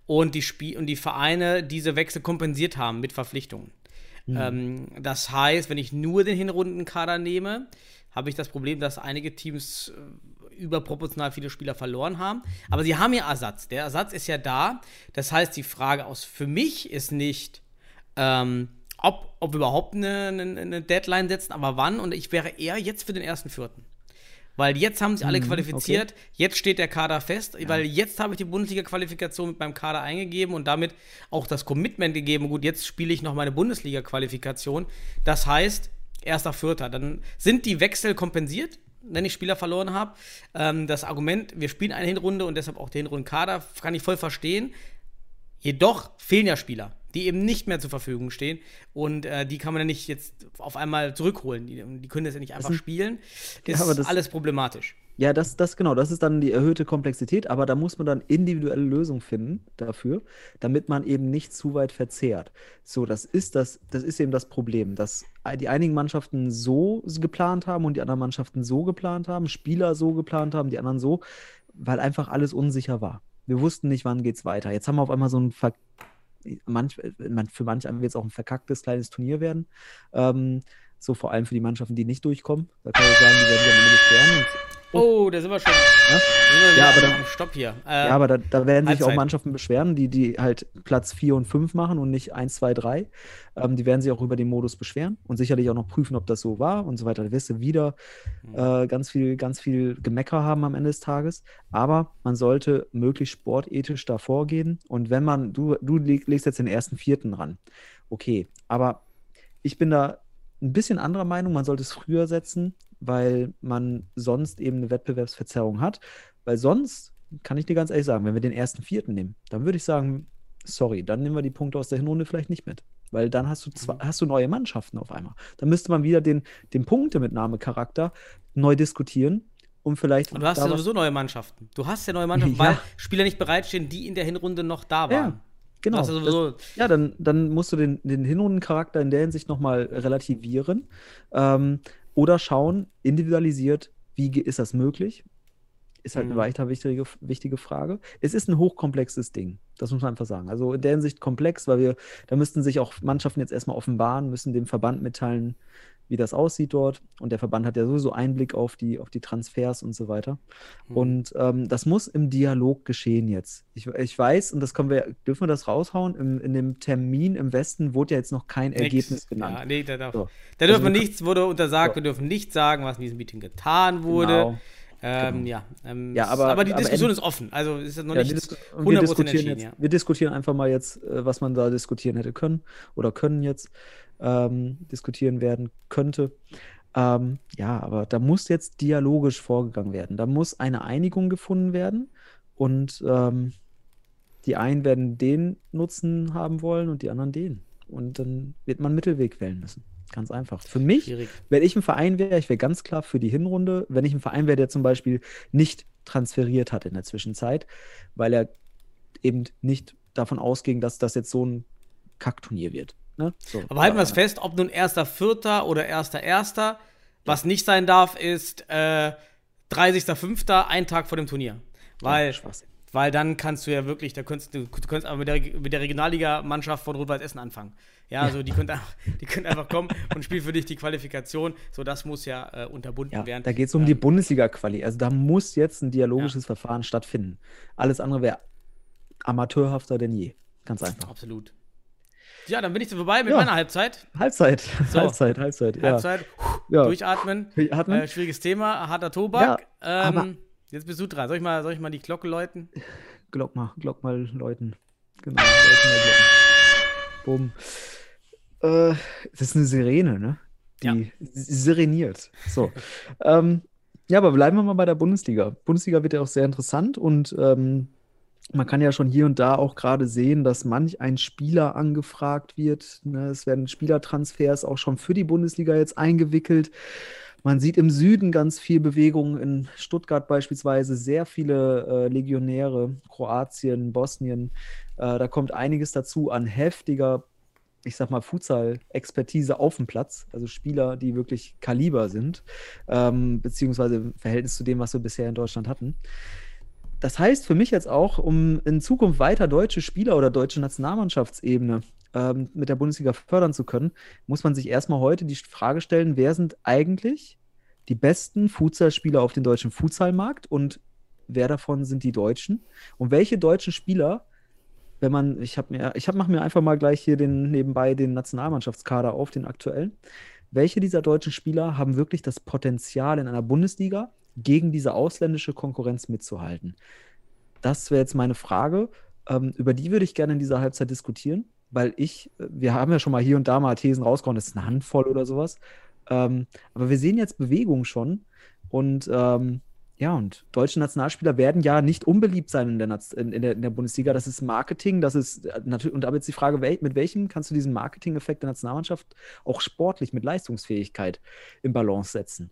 und die, Spie und die Vereine diese Wechsel kompensiert haben mit Verpflichtungen. Mhm. Ähm, das heißt, wenn ich nur den Hinrundenkader nehme, habe ich das Problem, dass einige Teams äh, überproportional viele Spieler verloren haben. Aber sie haben ja Ersatz. Der Ersatz ist ja da. Das heißt, die Frage aus für mich ist nicht, ähm, ob, ob wir überhaupt eine, eine, eine, Deadline setzen, aber wann. Und ich wäre eher jetzt für den ersten Vierten. Weil jetzt haben sich alle mhm, qualifiziert, okay. jetzt steht der Kader fest, ja. weil jetzt habe ich die Bundesliga-Qualifikation mit meinem Kader eingegeben und damit auch das Commitment gegeben. Gut, jetzt spiele ich noch meine Bundesliga-Qualifikation. Das heißt, erster Vierter. Dann sind die Wechsel kompensiert, wenn ich Spieler verloren habe. Ähm, das Argument, wir spielen eine Hinrunde und deshalb auch den Hinrundenkader, kann ich voll verstehen. Jedoch fehlen ja Spieler, die eben nicht mehr zur Verfügung stehen. Und äh, die kann man ja nicht jetzt auf einmal zurückholen. Die, die können das ja nicht einfach spielen. Ist ja, alles problematisch. Ja, das, das genau, das ist dann die erhöhte Komplexität, aber da muss man dann individuelle Lösungen finden dafür, damit man eben nicht zu weit verzehrt. So, das ist das, das ist eben das Problem, dass die einigen Mannschaften so geplant haben und die anderen Mannschaften so geplant haben, Spieler so geplant haben, die anderen so, weil einfach alles unsicher war. Wir wussten nicht, wann geht's weiter. Jetzt haben wir auf einmal so ein Ver manch, für manche wird es auch ein verkacktes kleines Turnier werden. Ähm, so vor allem für die Mannschaften, die nicht durchkommen. Da kann ich sagen, die werden sich am Ende beschweren. Oh, da sind wir schon. Ja, wir ja aber dann, Stopp hier. Äh, ja, aber da, da werden sich auch Mannschaften beschweren, die, die halt Platz 4 und 5 machen und nicht 1, 2, 3. Ähm, die werden sich auch über den Modus beschweren und sicherlich auch noch prüfen, ob das so war und so weiter. Da wirst du wieder mhm. äh, ganz viel, ganz viel Gemecker haben am Ende des Tages. Aber man sollte möglichst sportethisch da vorgehen. Und wenn man, du, du legst jetzt den ersten Vierten ran. Okay, aber ich bin da ein bisschen anderer Meinung, man sollte es früher setzen, weil man sonst eben eine Wettbewerbsverzerrung hat. Weil sonst, kann ich dir ganz ehrlich sagen, wenn wir den ersten Vierten nehmen, dann würde ich sagen, sorry, dann nehmen wir die Punkte aus der Hinrunde vielleicht nicht mit. Weil dann hast du, zwei, mhm. hast du neue Mannschaften auf einmal. Dann müsste man wieder den, den Punktemitnahmecharakter neu diskutieren und vielleicht. Und du hast ja sowieso neue Mannschaften. Du hast ja neue Mannschaften, ja. weil Spieler nicht bereitstehen, die in der Hinrunde noch da waren. Ja. Genau. Das, ja, dann, dann musst du den, den Hinrundencharakter in der Hinsicht nochmal relativieren. Ähm, oder schauen, individualisiert, wie ist das möglich? Ist halt mhm. eine weiter wichtige, wichtige Frage. Es ist ein hochkomplexes Ding. Das muss man einfach sagen. Also in der Hinsicht komplex, weil wir, da müssten sich auch Mannschaften jetzt erstmal offenbaren, müssen dem Verband mitteilen, wie das aussieht dort. Und der Verband hat ja sowieso Einblick auf die, auf die Transfers und so weiter. Mhm. Und ähm, das muss im Dialog geschehen jetzt. Ich, ich weiß, und das können wir, dürfen wir das raushauen? Im, in dem Termin im Westen wurde ja jetzt noch kein Nichts. Ergebnis genannt. Ja, nee, da darf, so. da dürfen also, wir nichts, wurde untersagt, so. wir dürfen nicht sagen, was in diesem Meeting getan wurde. Genau. Ähm, genau. ja, ähm, ja aber, aber die Diskussion aber, ist offen. Also ist noch ja, nicht 100% wir diskutieren jetzt, ja. Wir diskutieren einfach mal jetzt, äh, was man da diskutieren hätte können oder können jetzt ähm, diskutieren werden könnte. Ähm, ja, aber da muss jetzt dialogisch vorgegangen werden. Da muss eine Einigung gefunden werden und ähm, die einen werden den Nutzen haben wollen und die anderen den. Und dann wird man Mittelweg wählen müssen. Ganz einfach. Für mich, Schwierig. wenn ich ein Verein wäre, ich wäre ganz klar für die Hinrunde, wenn ich ein Verein wäre, der zum Beispiel nicht transferiert hat in der Zwischenzeit, weil er eben nicht davon ausging, dass das jetzt so ein Kackturnier wird. Ne? So. Aber halten wir es fest, ob nun erster Vierter oder erster Erster, was nicht sein darf, ist äh, 30.05., ein Tag vor dem Turnier. Weil, Schwachsinn. weil dann kannst du ja wirklich, da könntest du, du könntest aber mit der, mit der Regionalliga-Mannschaft von Rot-Weiß Essen anfangen. Ja, also die können, einfach, die können einfach kommen und spielen für dich die Qualifikation. So, das muss ja äh, unterbunden Ja, werden. da geht es um die Ähm, Bundesliga-Quali. Also da muss jetzt ein dialogisches Verfahren stattfinden. Alles andere wäre amateurhafter denn je. Ganz einfach. Absolut. Ja, dann bin ich so vorbei mit Ja. meiner Halbzeit. Halbzeit. So. Halbzeit, Halbzeit. Ja. Halbzeit. Ja. Durchatmen. Durchatmen. Äh, schwieriges Thema, harter Tobak. Ja, ähm, jetzt bist du dran. Soll ich mal, soll ich mal die Glocke läuten? Glock mal, Glock mal läuten. Genau, läuten mal Glocken. Bumm. Äh, das ist eine Sirene, ne? Die Ja. sireniert. So. ähm, ja, aber bleiben wir mal bei der Bundesliga. Bundesliga wird ja auch sehr interessant und ähm, man kann ja schon hier und da auch gerade sehen, dass manch ein Spieler angefragt wird. Ne? Es werden Spielertransfers auch schon für die Bundesliga jetzt eingewickelt. Man sieht im Süden ganz viel Bewegung, in Stuttgart beispielsweise sehr viele äh, Legionäre, Kroatien, Bosnien. Äh, da kommt einiges dazu an heftiger, ich sag mal, Futsal-Expertise auf dem Platz. Also Spieler, die wirklich Kaliber sind, ähm, beziehungsweise im Verhältnis zu dem, was wir bisher in Deutschland hatten. Das heißt für mich jetzt auch, um in Zukunft weiter deutsche Spieler oder deutsche Nationalmannschaftsebene ähm, mit der Bundesliga fördern zu können, muss man sich erstmal heute die Frage stellen, wer sind eigentlich die besten Futsalspieler auf dem deutschen Futsalmarkt und wer davon sind die Deutschen? Und welche deutschen Spieler, wenn man, ich habe mir, ich hab, mache mir einfach mal gleich hier den nebenbei den Nationalmannschaftskader auf, den aktuellen. Welche dieser deutschen Spieler haben wirklich das Potenzial in einer Bundesliga gegen diese ausländische Konkurrenz mitzuhalten? Das wäre jetzt meine Frage. Ähm, über die würde ich gerne in dieser Halbzeit diskutieren, weil ich, äh, wir haben ja schon mal hier und da mal Thesen rausgehauen, das ist eine Handvoll oder sowas. Ähm, aber wir sehen jetzt Bewegung schon und ähm, ja, und deutsche Nationalspieler werden ja nicht unbeliebt sein in der, Naz- in, in der, in der Bundesliga. Das ist Marketing, das ist äh, natürlich, und aber jetzt die Frage, mit welchem kannst du diesen Marketing-Effekt der Nationalmannschaft auch sportlich mit Leistungsfähigkeit in Balance setzen?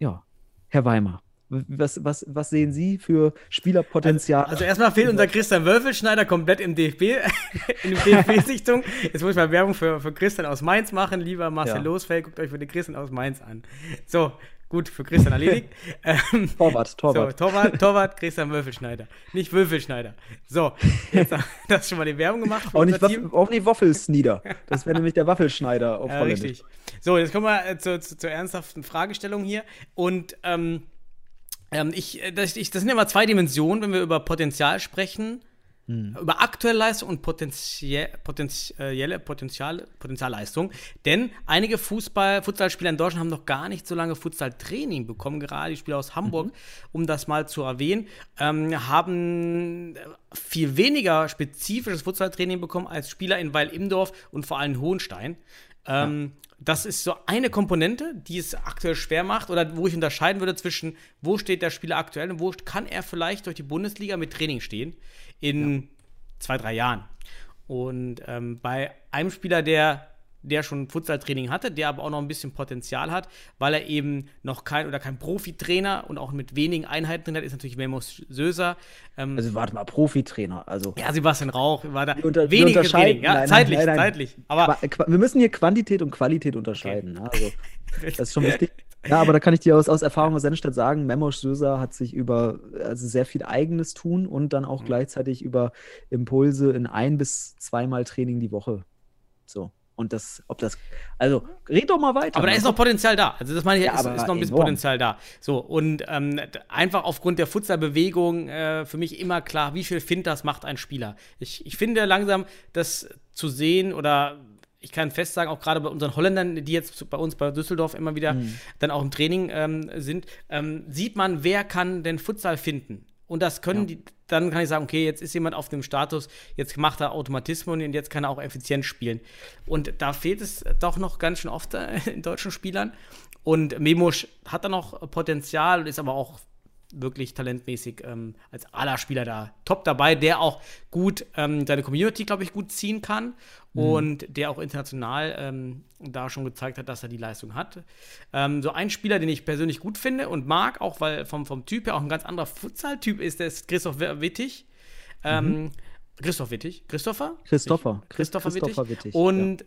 Ja, Herr Weimar, was, was, was sehen Sie für Spielerpotenzial? Also erstmal fehlt unser Christian Wölfelschneider komplett im DFB, in der DFB-Sichtung. Jetzt muss ich mal Werbung für, für Christian aus Mainz machen. Lieber Marcel Ja. Losfeld, guckt euch für den Christian aus Mainz an. So, gut, für Christian erledigt. ähm, Torwart, Torwart. So, Torwart, Torwart, Christian Wölfelschneider. Nicht Wölfelschneider. So, jetzt das schon mal die Werbung gemacht. auch, nicht auch nicht Waffelsnieder. Das wäre nämlich der Waffelschneider auf Ja, richtig. So, jetzt kommen wir äh, zur, zur, zur ernsthaften Fragestellung hier. Und ähm, ähm, ich, äh, das, ich, das sind ja mal zwei Dimensionen, wenn wir über Potenzial sprechen. Hm. Über aktuelle Leistung und potenzie potenzielle Potenzial, Potenzialleistung. Denn einige Fußball, Futsalspieler in Deutschland haben noch gar nicht so lange Futsaltraining bekommen, gerade die Spieler aus Hamburg, Mhm. um das mal zu erwähnen, ähm, haben viel weniger spezifisches Futsaltraining bekommen als Spieler in Weil-Imdorf und vor allem Hohenstein. Ähm, Das ist so eine Komponente, die es aktuell schwer macht oder wo ich unterscheiden würde zwischen, wo steht der Spieler aktuell und wo kann er vielleicht durch die Bundesliga mit Training stehen in zwei, drei Jahren. Und ähm, bei einem Spieler, der, der schon Futsal-Training hatte, der aber auch noch ein bisschen Potenzial hat, weil er eben noch kein oder kein Profitrainer und auch mit wenigen Einheiten drin hat, ist natürlich Memos Söser. Ähm, Also warte mal, Profitrainer. Also ja, Sebastian Rauch war da unter- unterscheiden- Training, ja, nein, zeitlich, nein, nein. zeitlich. Aber wir müssen hier Quantität und Qualität unterscheiden. ne? Also, das ist schon wichtig. Ja, aber da kann ich dir aus, aus Erfahrung aus Sennestadt sagen, Memosch Söser hat sich über also sehr viel eigenes tun und dann Mhm. auch gleichzeitig über Impulse in ein bis zweimal Training die Woche. So. Und das, ob das, also red doch mal weiter. Aber da ne? ist noch Potenzial da. Also das meine ich, Ja, ist, ist noch ein bisschen enorm. Potenzial da. So, und ähm, einfach aufgrund der Futsal-Bewegung äh, für mich immer klar, wie viel Finters macht ein Spieler. Ich, ich finde langsam, das zu sehen oder ich kann fest sagen, auch gerade bei unseren Holländern, die jetzt bei uns bei Düsseldorf immer wieder Mhm. dann auch im Training ähm, sind, ähm, sieht man, wer kann denn Futsal finden. Und das können die, dann kann ich sagen, okay, jetzt ist jemand auf dem Status, jetzt macht er Automatismen und jetzt kann er auch effizient spielen. Und da fehlt es doch noch ganz schön oft äh, in deutschen Spielern. Und Memosch hat da noch Potenzial und ist aber auch wirklich talentmäßig ähm, als aller Spieler da top dabei, der auch gut ähm, seine Community, glaube ich, gut ziehen kann und der auch international ähm, da schon gezeigt hat, dass er die Leistung hat. Ähm, so ein Spieler, den ich persönlich gut finde und mag, auch weil vom, vom Typ her auch ein ganz anderer Futsal-Typ ist, der ist Christoph Wittig. Ähm, Christoph Wittig. Christopher? Christopher. Christopher, Christopher Wittig. Wittig, Und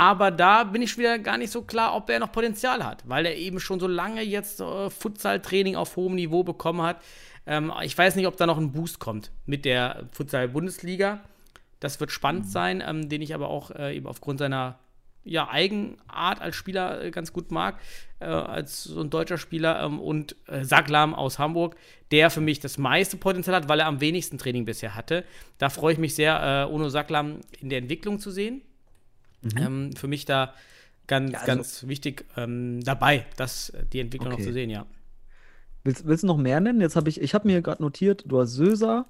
aber da bin ich wieder gar nicht so klar, ob er noch Potenzial hat, weil er eben schon so lange jetzt äh, Futsal-Training auf hohem Niveau bekommen hat. Ähm, ich weiß nicht, ob da noch ein Boost kommt mit der Futsal-Bundesliga. Das wird spannend Mhm. sein, ähm, den ich aber auch äh, eben aufgrund seiner ja, Eigenart als Spieler äh, ganz gut mag, äh, als so ein deutscher Spieler ähm, und äh, Saglam aus Hamburg, der für mich das meiste Potenzial hat, weil er am wenigsten Training bisher hatte. Da freue ich mich sehr, äh, Ono Saglam in der Entwicklung zu sehen. Ähm, für mich da ganz, Mhm. also- ganz wichtig ähm, dabei, das, die Entwicklung noch Okay. zu sehen, ja. Willst, willst du noch mehr nennen? Jetzt habe ich, ich habe mir gerade notiert, du hast Söser,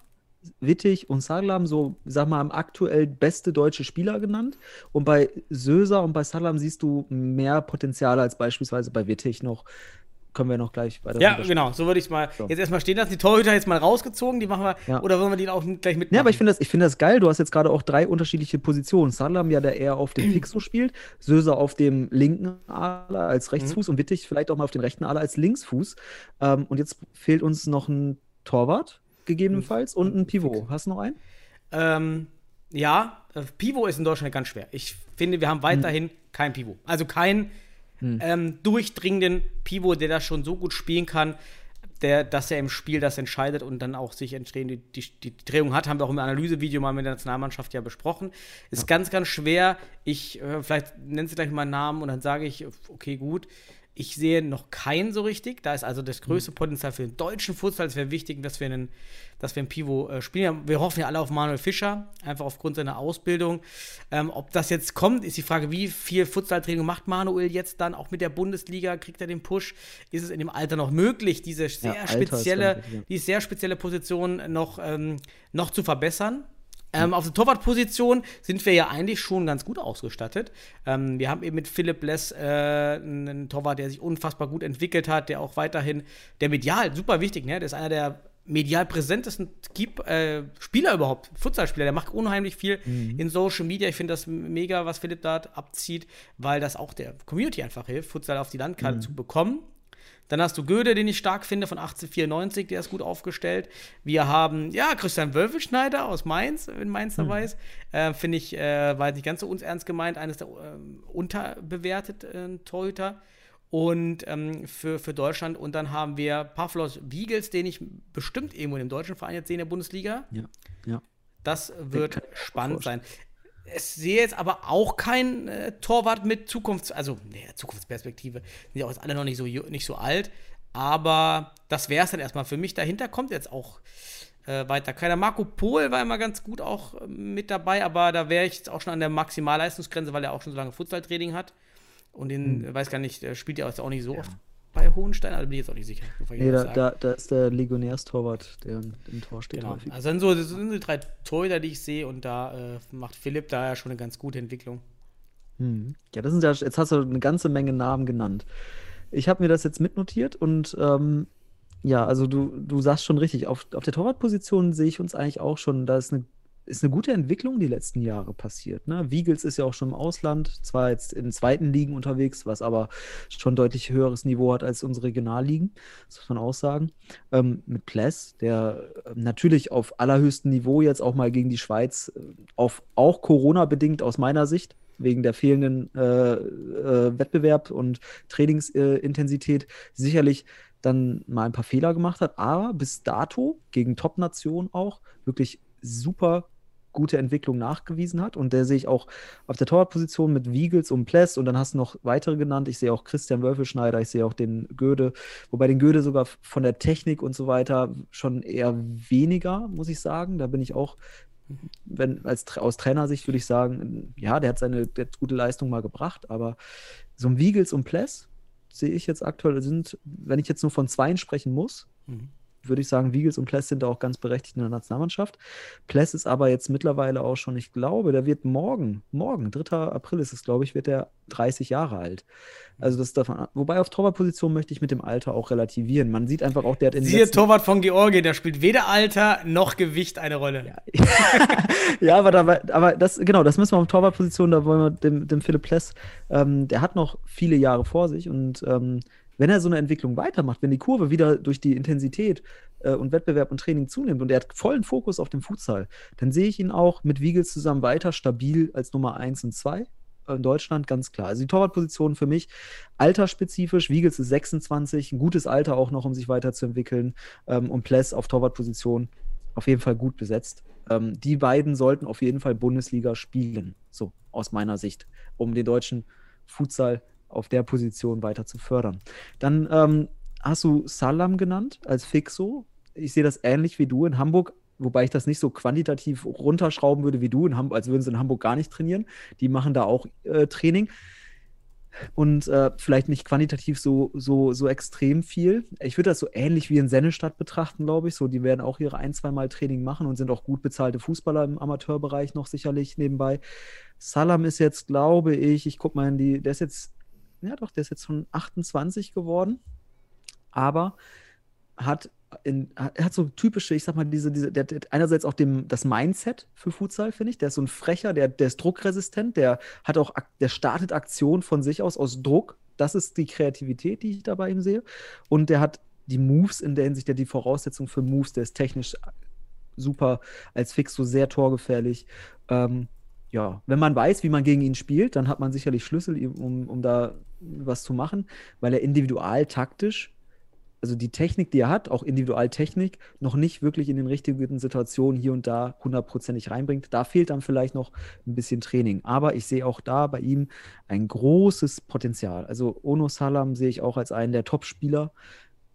Wittig und Saglam so, sag mal, am aktuell beste deutsche Spieler genannt. Und bei Söser und bei Saglam siehst du mehr Potenzial als beispielsweise bei Wittig noch. Können wir noch gleich weiter Ja, genau, so würde ich es mal So. jetzt erstmal stehen lassen. Die Torhüter jetzt mal rausgezogen, die machen wir, Ja. oder wollen wir die auch gleich mitnehmen? Ja, aber ich finde das, ich finde das geil. Du hast jetzt gerade auch drei unterschiedliche Positionen. Salam ja, der eher auf dem Fixo spielt, Söser auf dem linken Ader als Rechtsfuß Mhm. und Wittig vielleicht auch mal auf den rechten Ader als Linksfuß. Ähm, und jetzt fehlt uns noch ein Torwart, gegebenenfalls, und ein Pivot. Hast du noch einen? Ähm, ja, äh, Pivot ist in Deutschland ganz schwer. Ich finde, wir haben weiterhin kein Pivot. Also keinen ähm, durchdringenden Pivot, der das schon so gut spielen kann, der, dass er im Spiel das entscheidet und dann auch sich entsprechend die, die, die Drehung hat. Haben wir auch im Analysevideo mal mit der Nationalmannschaft ja besprochen. Ist ganz, ganz schwer. Ich, äh, vielleicht nennen Sie gleich mal einen Namen und dann sage ich, okay, gut. Ich sehe noch keinen so richtig. Da ist also das größte Potenzial für den deutschen Futsal. Es wäre wichtig, dass wir einen, dass wir einen Pivot äh, spielen. Wir hoffen ja alle auf Manuel Fischer, einfach aufgrund seiner Ausbildung. Ähm, ob das jetzt kommt, ist die Frage, wie viel Futsaltraining macht Manuel jetzt dann auch mit der Bundesliga? Kriegt er den Push? Ist es in dem Alter noch möglich, diese sehr ist spezielle, ja. die sehr spezielle Position noch, ähm, noch zu verbessern? Ähm, auf der Torwartposition sind wir ja eigentlich schon ganz gut ausgestattet. Ähm, wir haben eben mit Philipp Less äh, einen Torwart, der sich unfassbar gut entwickelt hat, der auch weiterhin, der medial, super wichtig, ne? der ist einer der medial präsentesten Keep, äh, Spieler überhaupt, Futsalspieler, der macht unheimlich viel in Social Media. Ich finde das mega, was Philipp da abzieht, weil das auch der Community einfach hilft, Futsal auf die Landkarte zu bekommen. Dann hast du Göde, den ich stark finde, von 1894, der ist gut aufgestellt. Wir haben, ja, Christian Wölfelschneider aus Mainz, wenn Mainz dabei ist. Äh, finde ich, äh, war jetzt nicht ganz so uns ernst gemeint, eines der ähm, unterbewerteten äh, Torhüter. Und ähm, für, für Deutschland. Und dann haben wir Pavlos Wiegels, den ich bestimmt irgendwo in dem deutschen Verein jetzt sehe in der Bundesliga. Ja. Ja. Das wird spannend sein. Es sehe jetzt aber auch kein äh, Torwart mit Zukunfts-, also nee, Zukunftsperspektive. Sind ja auch jetzt alle noch nicht so, nicht so alt. Aber das wäre es dann erstmal für mich. Dahinter kommt jetzt auch äh, weiter keiner. Marco Pohl war immer ganz gut auch äh, mit dabei, aber da wäre ich jetzt auch schon an der Maximalleistungsgrenze, weil er auch schon so lange Futsaltraining hat. Und den, Hm. äh, weiß gar nicht, der spielt ja jetzt auch nicht so oft bei Hohenstein, also bin ich jetzt auch nicht sicher. Nee, da, da, da ist der Legionärstorwart, der im Tor steht. Genau. häufig. Also sind so, das sind die drei Torhüter, die ich sehe und da äh, macht Philipp da ja schon eine ganz gute Entwicklung. Hm. Ja, das sind ja, jetzt hast du eine ganze Menge Namen genannt. Ich habe mir das jetzt mitnotiert und ähm, ja, also du, du sagst schon richtig, auf, auf der Torwartposition sehe ich uns eigentlich auch schon, da ist eine, ist eine gute Entwicklung die letzten Jahre passiert. Ne? Wiegels ist ja auch schon im Ausland, zwar jetzt in zweiten Ligen unterwegs, was aber schon deutlich höheres Niveau hat als unsere Regionalligen, das muss man auch sagen. Ähm, mit Pless, der äh, natürlich auf allerhöchstem Niveau jetzt auch mal gegen die Schweiz, äh, auf, auch Corona-bedingt aus meiner Sicht, wegen der fehlenden äh, äh, Wettbewerb und Trainingsintensität sicherlich dann mal ein paar Fehler gemacht hat, aber bis dato gegen Top-Nationen auch wirklich super gute Entwicklung nachgewiesen hat und der sehe ich auch auf der Torwartposition mit Wiegels und Pless und dann hast du noch weitere genannt. Ich sehe auch Christian Wölfelschneider, ich sehe auch den Göde, wobei den Göde sogar von der Technik und so weiter schon eher weniger, muss ich sagen. Da bin ich auch wenn als aus Trainersicht würde ich sagen, ja, der hat seine der hat gute Leistung mal gebracht, aber so ein Wiegels und Pless sehe ich jetzt aktuell sind, wenn ich jetzt nur von zweien sprechen muss, Mhm. Würde ich sagen, Wiegels und Pless sind da auch ganz berechtigt in der Nationalmannschaft. Pless ist aber jetzt mittlerweile auch schon, ich glaube, der wird morgen, morgen, 3. April ist es, glaube ich, wird er 30 Jahre alt. Also das ist davon, wobei auf Torwartposition möchte ich mit dem Alter auch relativieren. Man sieht einfach auch, der hat in Siehe Torwart von Georgien, da spielt weder Alter noch Gewicht eine Rolle. ja, aber, dabei, aber das, genau, das müssen wir auf Torwartposition, da wollen wir dem, dem Philipp Pless, ähm, der hat noch viele Jahre vor sich und ähm, wenn er so eine Entwicklung weitermacht, wenn die Kurve wieder durch die Intensität äh, und Wettbewerb und Training zunimmt und er hat vollen Fokus auf dem Futsal, dann sehe ich ihn auch mit Wiegels zusammen weiter stabil als Nummer 1 und 2 in Deutschland, ganz klar. Also die Torwartposition für mich altersspezifisch. Wiegels ist 26, ein gutes Alter auch noch, um sich weiterzuentwickeln. Ähm, und Pless auf Torwartposition auf jeden Fall gut besetzt. Ähm, die beiden sollten auf jeden Fall Bundesliga spielen, so aus meiner Sicht, um den deutschen Futsal auf der Position weiter zu fördern. Dann ähm, hast du Salam genannt als Fixo. Ich sehe das ähnlich wie du in Hamburg, wobei ich das nicht so quantitativ runterschrauben würde wie du, in als würden sie in Hamburg gar nicht trainieren. Die machen da auch äh, Training und äh, vielleicht nicht quantitativ so, so, so extrem viel. Ich würde das so ähnlich wie in Sennestadt betrachten, glaube ich. So, die werden auch ihre ein, zwei Mal Training machen und sind auch gut bezahlte Fußballer im Amateurbereich noch sicherlich nebenbei. Salam ist jetzt, glaube ich, ich gucke mal in die, der ist jetzt, ja doch, der ist jetzt schon 28 geworden, aber hat in, hat so typische, ich sag mal, diese, diese, der, der einerseits auch dem, das Mindset für Futsal, finde ich. Der ist so ein Frecher, der, der ist druckresistent, der hat auch, der startet Aktion von sich aus aus Druck. Das ist die Kreativität, die ich da bei ihm sehe. Und der hat die Moves in der Hinsicht, der die Voraussetzung für Moves, der ist technisch super, als Fix so sehr torgefährlich. Ähm, ja, wenn man weiß, wie man gegen ihn spielt, dann hat man sicherlich Schlüssel, um, um da was zu machen, weil er individual taktisch also die Technik, die er hat, auch Individualtechnik, noch nicht wirklich in den richtigen Situationen hier und da hundertprozentig reinbringt. Da fehlt dann vielleicht noch ein bisschen Training. Aber ich sehe auch da bei ihm ein großes Potenzial. Also Ono Salam sehe ich auch als einen der Top-Spieler.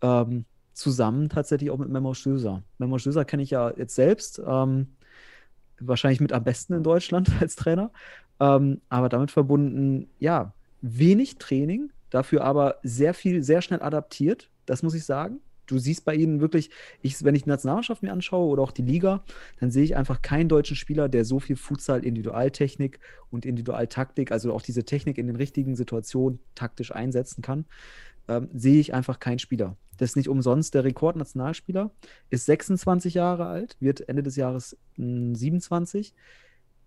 Ähm, zusammen tatsächlich auch mit Memo Stöser. Memo Stöser kenne ich ja jetzt selbst. Ähm, wahrscheinlich mit am besten in Deutschland als Trainer. Ähm, aber damit verbunden, ja, wenig Training, dafür aber sehr viel, sehr schnell adaptiert. Das muss ich sagen. Du siehst bei ihnen wirklich, ich, wenn ich die Nationalmannschaft mir anschaue oder auch die Liga, dann sehe ich einfach keinen deutschen Spieler, der so viel Futsal, Individualtechnik und Individualtaktik, also auch diese Technik in den richtigen Situationen taktisch einsetzen kann, ähm, sehe ich einfach keinen Spieler. Das ist nicht umsonst der Rekordnationalspieler, ist 26 Jahre alt, wird Ende des Jahres mh, 27.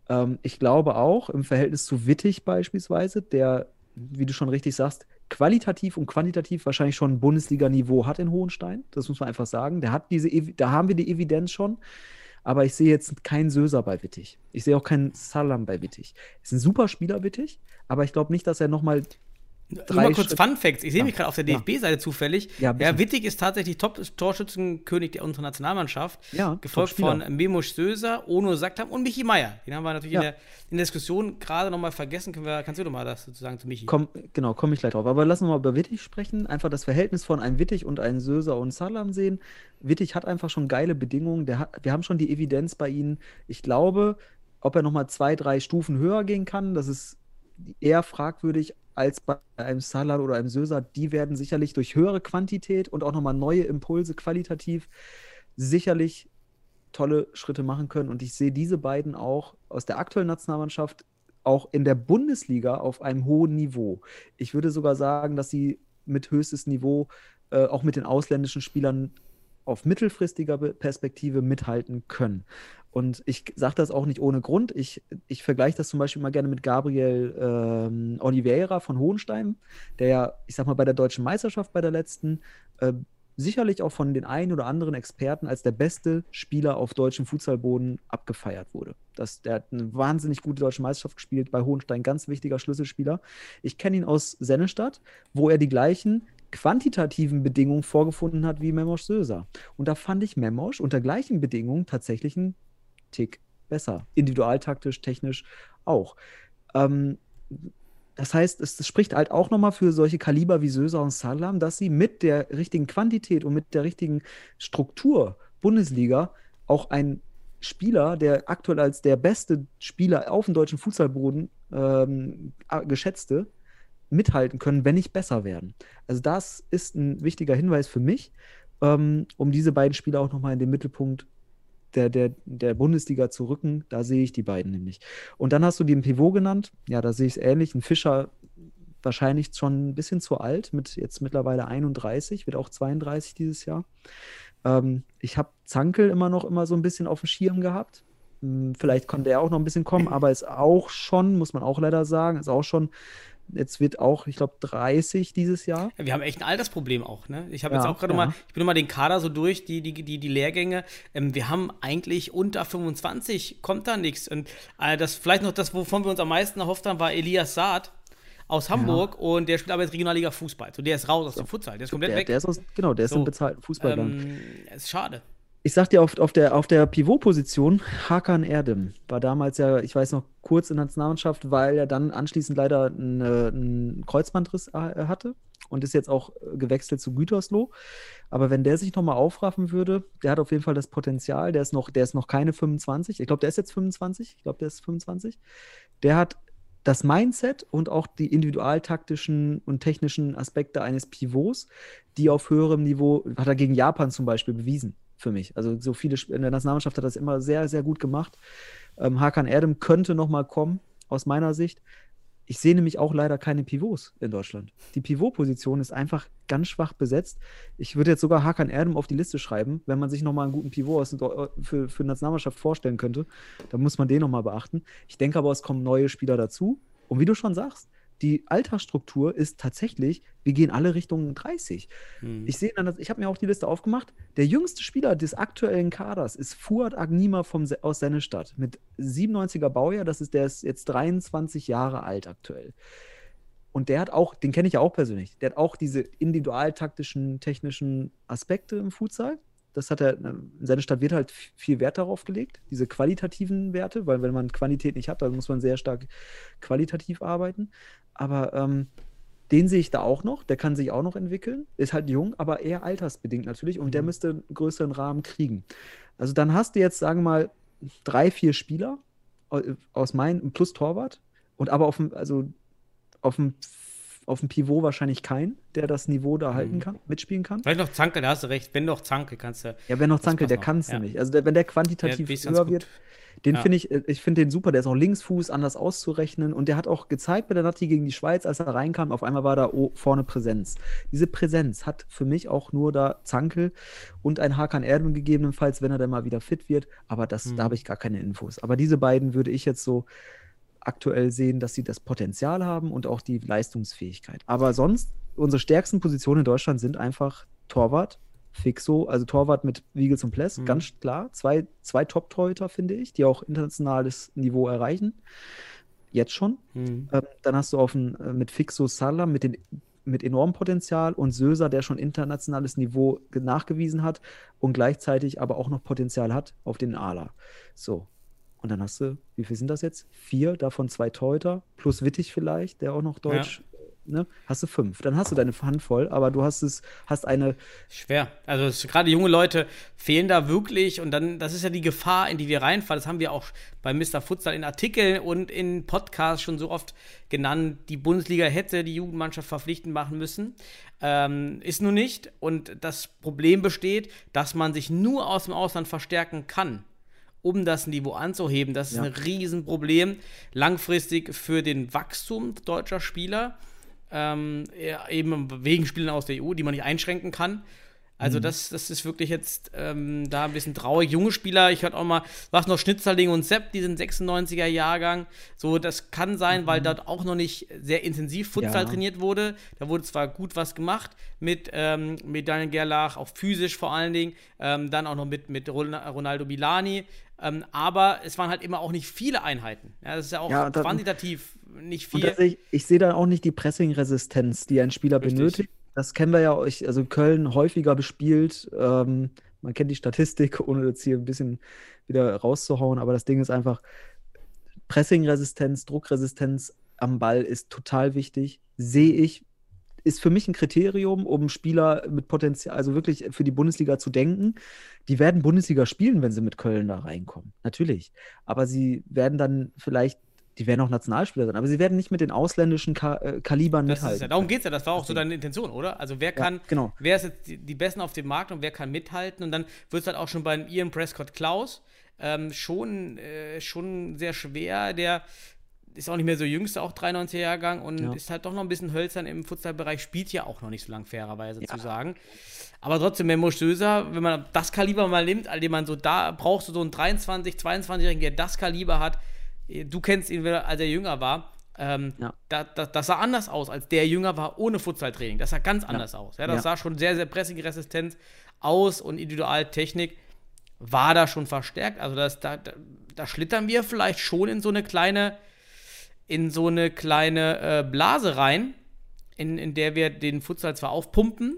Ähm, ich glaube auch im Verhältnis zu Wittig beispielsweise, der, wie du schon richtig sagst, qualitativ und quantitativ wahrscheinlich schon Bundesliga-Niveau hat in Hohenstein. Das muss man einfach sagen. Der hat diese, da haben wir die Evidenz schon. Aber ich sehe jetzt keinen Söser bei Wittig. Ich sehe auch keinen Salam bei Wittig. Ist ein super Spieler, Wittig, aber ich glaube nicht, dass er nochmal Nur drei mal kurz Fun Facts. Ich sehe Ja. mich gerade auf der Ja. DFB-Seite zufällig. Ja. Ja, Wittig ist tatsächlich Top-Torschützenkönig der unserer Nationalmannschaft. Ja, gefolgt von Memusch Söser, Ono Saktam und Michi Meier. Den haben wir natürlich in, der, in der Diskussion gerade nochmal vergessen. Wir, kannst du doch mal das sozusagen zu Michi? Komm, genau, komme ich gleich drauf. Aber lassen wir mal über Wittig sprechen. Einfach das Verhältnis von einem Wittig und einem Söser und Salam sehen. Wittig hat einfach schon geile Bedingungen. Hat, wir haben schon die Evidenz bei ihm. Ich glaube, ob er nochmal zwei, drei Stufen höher gehen kann, das ist eher fragwürdig als bei einem Salam oder einem Söser. Die werden sicherlich durch höhere Quantität und auch nochmal neue Impulse qualitativ sicherlich tolle Schritte machen können. Und ich sehe diese beiden auch aus der aktuellen Nationalmannschaft auch in der Bundesliga auf einem hohen Niveau. Ich würde sogar sagen, dass sie mit höchstes Niveau äh, auch mit den ausländischen Spielern auf mittelfristiger Perspektive mithalten können. Und ich sage das auch nicht ohne Grund. Ich, ich vergleiche das zum Beispiel mal gerne mit Gabriel ähm, Oliveira von Hohenstein, der ja, ich sag mal, bei der deutschen Meisterschaft, bei der letzten, äh, sicherlich auch von den einen oder anderen Experten als der beste Spieler auf deutschem Futsalboden abgefeiert wurde. Das, der hat eine wahnsinnig gute deutsche Meisterschaft gespielt, bei Hohenstein ganz wichtiger Schlüsselspieler. Ich kenne ihn aus Sennestadt, wo er die gleichen quantitativen Bedingungen vorgefunden hat wie Memosch Söser. Und da fand ich Memosch unter gleichen Bedingungen tatsächlich einen Tick besser. Individualtaktisch, technisch auch. Ähm, das heißt, es, es spricht halt auch nochmal für solche Kaliber wie Söser und Salam, dass sie mit der richtigen Quantität und mit der richtigen Struktur Bundesliga auch ein Spieler, der aktuell als der beste Spieler auf dem deutschen Fußballboden ähm, geschätzte, mithalten können, wenn nicht besser werden. Also das ist ein wichtiger Hinweis für mich. ähm, um diese beiden Spieler auch nochmal in den Mittelpunkt der, der, der Bundesliga zu rücken. Da sehe ich die beiden nämlich. Und dann hast du den Pivot genannt. Ja, da sehe ich es ähnlich. Ein Fischer wahrscheinlich schon ein bisschen zu alt, mit jetzt mittlerweile 31, wird auch 32 dieses Jahr. Ähm, ich habe Zankel immer noch immer so ein bisschen auf dem Schirm gehabt. Hm, Vielleicht konnte er auch noch ein bisschen kommen, aber ist auch schon, muss man auch leider sagen, ist auch schon, jetzt wird auch, ich glaube, 30 dieses Jahr. Ja, wir haben echt ein Altersproblem auch, ne? Ich habe Ja, jetzt auch gerade ja. mal, ich bin mal den Kader so durch, die, die, die, die Lehrgänge. Ähm, wir haben eigentlich unter 25, kommt da nichts. Und äh, das vielleicht noch das, wovon wir uns am meisten erhofft haben, war Elias Saad aus Hamburg und der spielt aber jetzt Regionalliga Fußball. So, der ist raus aus dem Futsal, der ist komplett Der, weg. der ist aus, genau, der ist So, im bezahlten Fußball ähm, ist schade. Ich sag dir, auf, auf der, auf der Pivot-Position, Hakan Erdem war damals ja, ich weiß noch, kurz in der Nationalmannschaft, weil er dann anschließend leider einen, Kreuzbandriss äh, hatte und ist jetzt auch äh, gewechselt zu Gütersloh. Aber wenn der sich nochmal aufraffen würde, der hat auf jeden Fall das Potenzial, der ist noch, der ist noch keine 25. Ich glaube, der ist jetzt 25. Ich glaube, der ist 25. Der hat das Mindset und auch die individualtaktischen und technischen Aspekte eines Pivots, die auf höherem Niveau, hat er gegen Japan zum Beispiel bewiesen für mich. Also so viele in der Nationalmannschaft hat das immer sehr, sehr gut gemacht. Ähm, Hakan Erdem könnte nochmal kommen, aus meiner Sicht. Ich sehe nämlich auch leider keine Pivots in Deutschland. Die Pivot-Position ist einfach ganz schwach besetzt. Ich würde jetzt sogar Hakan Erdem auf die Liste schreiben, wenn man sich nochmal einen guten Pivot aus, für, für die Nationalmannschaft vorstellen könnte. Dann muss man den nochmal beachten. Ich denke aber, es kommen neue Spieler dazu. Und wie du schon sagst, die Altersstruktur ist tatsächlich, wir gehen alle Richtung 30. Ich sehe dann, ich habe mir auch die Liste aufgemacht. Der jüngste Spieler des aktuellen Kaders ist Fuad Agnima vom, aus Sennestadt mit 97er Baujahr. Das ist, der ist jetzt 23 Jahre alt aktuell. Und der hat auch, den kenne ich ja auch persönlich, der hat auch diese individualtaktischen, technischen Aspekte im Futsal. Das hat er, in seiner Stadt wird halt viel Wert darauf gelegt, diese qualitativen Werte, weil wenn man Qualität nicht hat, dann muss man sehr stark qualitativ arbeiten. Aber ähm, den sehe ich da auch noch, der kann sich auch noch entwickeln, ist halt jung, aber eher altersbedingt natürlich und der müsste einen größeren Rahmen kriegen. Also dann hast du jetzt, sagen wir mal, drei, vier Spieler au- aus Main plus Torwart und aber auf dem, also auf dem, auf dem Pivot wahrscheinlich keinen, der das Niveau da halten kann, mitspielen kann. Vielleicht noch Zanke, da hast du recht. Wenn doch Zanke, kannst du. Ja, wenn noch Zankel, passt der noch, kann es ja. nämlich. Also der, wenn der quantitativ ganz höher wird, den Ja. finde ich, äh, ich finde den super, der ist auch Linksfuß, anders auszurechnen und der hat auch gezeigt bei der Nati gegen die Schweiz, als er reinkam, auf einmal war da o- vorne Präsenz. Diese Präsenz hat für mich auch nur da Zankel und ein Hakan Erdem gegebenenfalls, wenn er dann mal wieder fit wird, aber das, Mhm. da habe ich gar keine Infos. Aber diese beiden würde ich jetzt so aktuell sehen, dass sie das Potenzial haben und auch die Leistungsfähigkeit. Aber sonst, unsere stärksten Positionen in Deutschland sind einfach Torwart, Fixo, also Torwart mit Wiegels und Pless, Mhm. ganz klar. Zwei, zwei Top-Torhüter, finde ich, die auch internationales Niveau erreichen. Jetzt schon. Hm. Ähm, dann hast du auf den, äh, mit Fixo Salah mit, den, mit enormem Potenzial und Söser, der schon internationales Niveau ge- nachgewiesen hat und gleichzeitig aber auch noch Potenzial hat auf den Ala. So. Und dann hast du, wie viel sind das jetzt? Vier, davon zwei Torhüter, plus Wittig vielleicht, der auch noch Deutsch, ne? Hast du fünf. Dann hast du deine Hand voll, aber du hast es, hast eine, Schwer. Also gerade junge Leute fehlen da wirklich und dann, das ist ja die Gefahr, in die wir reinfallen. Das haben wir auch bei Mr. Futsal in Artikeln und in Podcasts schon so oft genannt. Die Bundesliga hätte die Jugendmannschaft verpflichtend machen müssen. Ähm, ist nun nicht. Und das Problem besteht, dass man sich nur aus dem Ausland verstärken kann um das Niveau anzuheben. Das ist Ja. ein Riesenproblem langfristig für den Wachstum deutscher Spieler. Ähm, eben wegen Spielen aus der EU, die man nicht einschränken kann. Also das, das ist wirklich jetzt ähm, da ein bisschen traurig. Junge Spieler, ich hörte auch mal, was noch Schnitzerling und Sepp, die sind 96er Jahrgang. So, das kann sein, weil dort auch noch nicht sehr intensiv Futsal Ja. trainiert wurde. Da wurde zwar gut was gemacht mit, ähm, mit Daniel Gerlach, auch physisch vor allen Dingen, ähm, dann auch noch mit, mit Ron- Ronaldo Milani. Ähm, aber es waren halt immer auch nicht viele Einheiten. Ja, das ist ja auch Ja, da- quantitativ nicht viel. ich, ich sehe da auch nicht die Pressing-Resistenz, die ein Spieler Richtig. benötigt. Das kennen wir ja, euch- also Köln häufiger bespielt. Ähm, man kennt die Statistik, ohne jetzt hier ein bisschen wieder rauszuhauen, aber das Ding ist einfach, Pressing-Resistenz, Druckresistenz am Ball ist total wichtig. Sehe ich, ist für mich ein Kriterium, um Spieler mit Potenzial, also wirklich für die Bundesliga zu denken. Die werden Bundesliga spielen, wenn sie mit Köln da reinkommen. Natürlich. Aber sie werden dann vielleicht die werden auch Nationalspieler sein, aber sie werden nicht mit den ausländischen Ka äh, Kalibern Das mithalten. ja, darum geht es ja, das war auch so deine Intention, oder? Also wer kann, genau. wer ist jetzt die, die Besten auf dem Markt und wer kann mithalten? Und dann wird es halt auch schon beim Ian Prescott Klaus ähm, schon, äh, schon sehr schwer. Der ist auch nicht mehr so jüngster, auch 93er Jahrgang und Ja. ist halt doch noch ein bisschen hölzern im Futsalbereich, spielt ja auch noch nicht so lang, fairerweise zu sagen. Aber trotzdem, Memo Stöser, wenn man das Kaliber mal nimmt, all dem man so da, brauchst du so einen 23, 22-Jährigen, der das Kaliber hat. Du kennst ihn, als er jünger war. Ähm, Ja. da, da, das sah anders aus, als der jünger war ohne Futsaltraining. Das sah ganz anders aus. Ja, das Ja. sah schon sehr, sehr pressingresistent aus und Individualtechnik war da schon verstärkt. Also das, da, da, da schlittern wir vielleicht schon in so eine kleine, in so eine kleine äh, Blase rein, in, in der wir den Futsal zwar aufpumpen,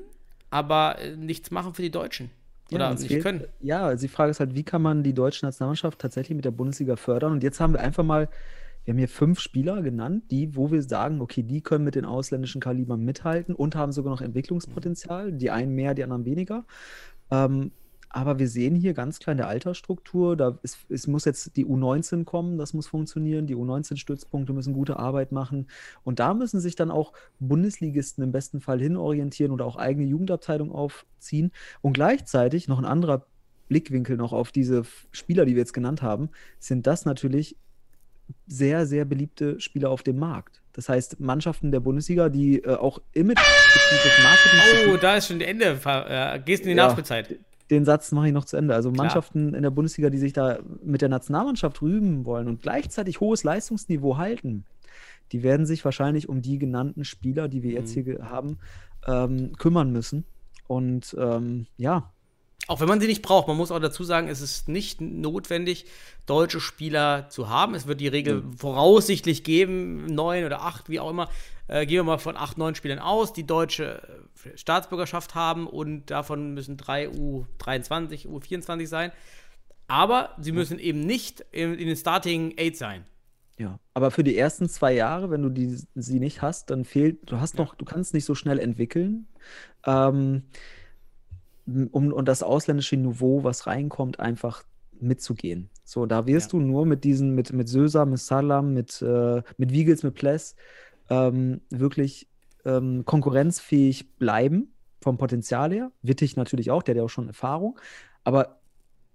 aber äh, nichts machen für die Deutschen. Oder uns nicht fehlt- können. Ja, also die Frage ist halt, wie kann man die deutsche Nationalmannschaft tatsächlich mit der Bundesliga fördern? Und jetzt haben wir einfach mal, wir haben hier fünf Spieler genannt, die, wo wir sagen, okay, die können mit den ausländischen Kalibern mithalten und haben sogar noch Entwicklungspotenzial. Die einen mehr, die anderen weniger. Ähm, aber wir sehen hier ganz klar in der Altersstruktur, da ist, es muss jetzt die U19 kommen, das muss funktionieren. Die U19-Stützpunkte müssen gute Arbeit machen. Und da müssen sich dann auch Bundesligisten im besten Fall hinorientieren oder auch eigene Jugendabteilung aufziehen. Und gleichzeitig noch ein anderer Blickwinkel noch auf diese Spieler, die wir jetzt genannt haben, sind das natürlich sehr, sehr beliebte Spieler auf dem Markt. Das heißt, Mannschaften der Bundesliga, die äh, auch Image. Marketing Oh, da ist schon Ende. Äh, gehst in die Ja. Nachspielzeit. Den Satz mache ich noch zu Ende. Also Mannschaften in der Bundesliga, die sich da mit der Nationalmannschaft rühmen wollen und gleichzeitig hohes Leistungsniveau halten, die werden sich wahrscheinlich um die genannten Spieler, die wir jetzt hier ge- haben, ähm, kümmern müssen. Und ähm, ja, Auch wenn man sie nicht braucht, man muss auch dazu sagen, es ist nicht notwendig, deutsche Spieler zu haben. Es wird die Regel voraussichtlich geben, neun oder acht, wie auch immer. Äh, gehen wir mal von acht, neun Spielern aus, die deutsche äh, Staatsbürgerschaft haben und davon müssen drei U23, U24 sein. Aber sie müssen eben nicht in, in den Starting Eight sein. Ja, aber für die ersten zwei Jahre, wenn du die, sie nicht hast, dann fehlt, du hast noch, du kannst nicht so schnell entwickeln. Ähm, um, und das ausländische Niveau, was reinkommt, einfach mitzugehen. So, da wirst Ja. du nur mit diesen, mit, mit Sösa, mit Salam, mit, äh, mit Wiegels, mit Pless ähm, wirklich ähm, konkurrenzfähig bleiben, vom Potenzial her. Wittig natürlich auch, der hat ja auch schon Erfahrung. Aber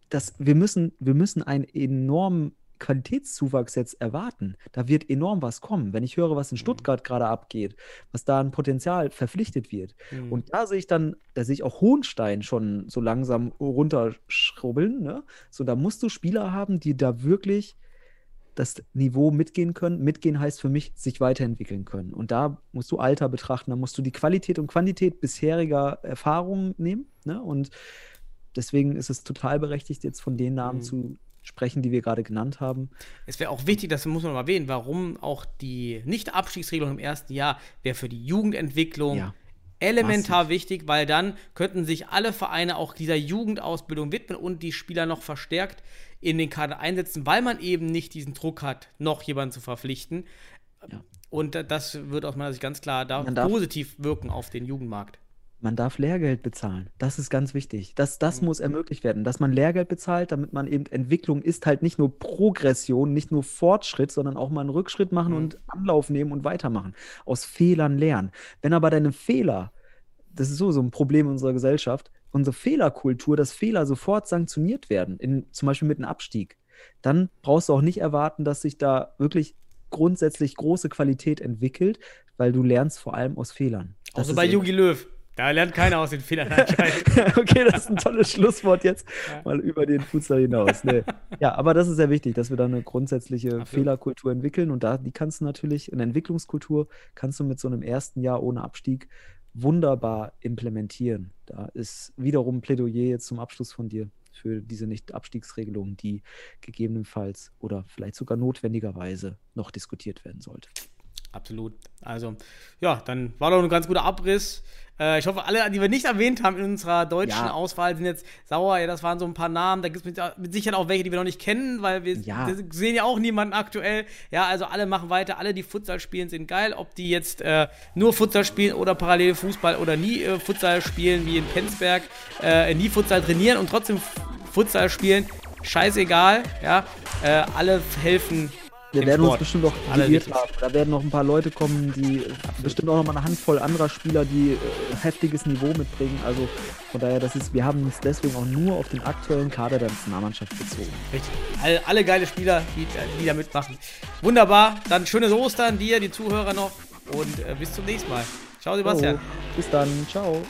das, wir, müssen, wir müssen einen enormen Qualitätszuwachs jetzt erwarten. Da wird enorm was kommen. Wenn ich höre, was in Stuttgart gerade abgeht, was da an Potenzial verpflichtet wird. Mhm. Und da sehe ich dann, da sehe ich auch Hohenstein schon so langsam runterschrubbeln. Ne? So, da musst du Spieler haben, die da wirklich das Niveau mitgehen können. Mitgehen heißt für mich, sich weiterentwickeln können. Und da musst du Alter betrachten, da musst du die Qualität und Quantität bisheriger Erfahrungen nehmen. Ne? Und deswegen ist es total berechtigt, jetzt von den Namen Mhm. zu sprechen, die wir gerade genannt haben. Es wäre auch wichtig, das muss man mal erwähnen, warum auch die Nicht-Abstiegsregelung im ersten Jahr wäre für die Jugendentwicklung Ja. elementar wichtig, weil dann könnten sich alle Vereine auch dieser Jugendausbildung widmen und die Spieler noch verstärkt in den Kader einsetzen, weil man eben nicht diesen Druck hat, noch jemanden zu verpflichten. Ja. Und das wird aus meiner Sicht ganz klar da positiv wirken auf den Jugendmarkt. Man darf Lehrgeld bezahlen. Das ist ganz wichtig. Das, das muss ermöglicht werden, dass man Lehrgeld bezahlt, damit man eben Entwicklung ist halt nicht nur Progression, nicht nur Fortschritt, sondern auch mal einen Rückschritt machen und Anlauf nehmen und weitermachen. Aus Fehlern lernen. Wenn aber deine Fehler, das ist so, so ein Problem unserer Gesellschaft, unsere Fehlerkultur, dass Fehler sofort sanktioniert werden, in, zum Beispiel mit einem Abstieg, dann brauchst du auch nicht erwarten, dass sich da wirklich grundsätzlich große Qualität entwickelt, weil du lernst vor allem aus Fehlern. Das Also bei Jogi Löw. Da lernt keiner aus den Fehlern anscheinend. okay, das ist ein tolles Schlusswort jetzt mal über den Futsal hinaus. Nee. Ja, aber das ist sehr wichtig, dass wir da eine grundsätzliche Absolut. Fehlerkultur entwickeln und da die kannst du natürlich eine Entwicklungskultur kannst du mit so einem ersten Jahr ohne Abstieg wunderbar implementieren. Da ist wiederum ein Plädoyer jetzt zum Abschluss von dir für diese Nicht-Abstiegsregelung, die gegebenenfalls oder vielleicht sogar notwendigerweise noch diskutiert werden sollte. Absolut. Also, ja, dann war doch ein ganz guter Abriss. Äh, ich hoffe, alle, die wir nicht erwähnt haben in unserer deutschen Ja. Auswahl, sind jetzt sauer. Ja, das waren so ein paar Namen. Da gibt es mit, mit Sicherheit auch welche, die wir noch nicht kennen, weil wir, Ja. sehen ja auch niemanden aktuell. Ja, also alle machen weiter. Alle, die Futsal spielen, sind geil. Ob die jetzt äh, nur Futsal spielen oder parallel Fußball oder nie äh, Futsal spielen, wie in Penzberg, äh, nie Futsal trainieren und trotzdem Futsal spielen, scheißegal. Ja, äh, alle helfen Wir Im werden uns Sport. bestimmt auch haben. Da werden noch ein paar Leute kommen, die äh, bestimmt auch noch mal eine Handvoll anderer Spieler, die äh, heftiges Niveau mitbringen. Also von daher, das ist, wir haben uns deswegen auch nur auf den aktuellen Kader der Nationalmannschaft bezogen. Richtig. Alle, alle geile Spieler, die, die da mitmachen. Wunderbar. Dann schönes Ostern dir, die Zuhörer noch. Und äh, bis zum nächsten Mal. Ciao, Sebastian. So, bis dann, ciao.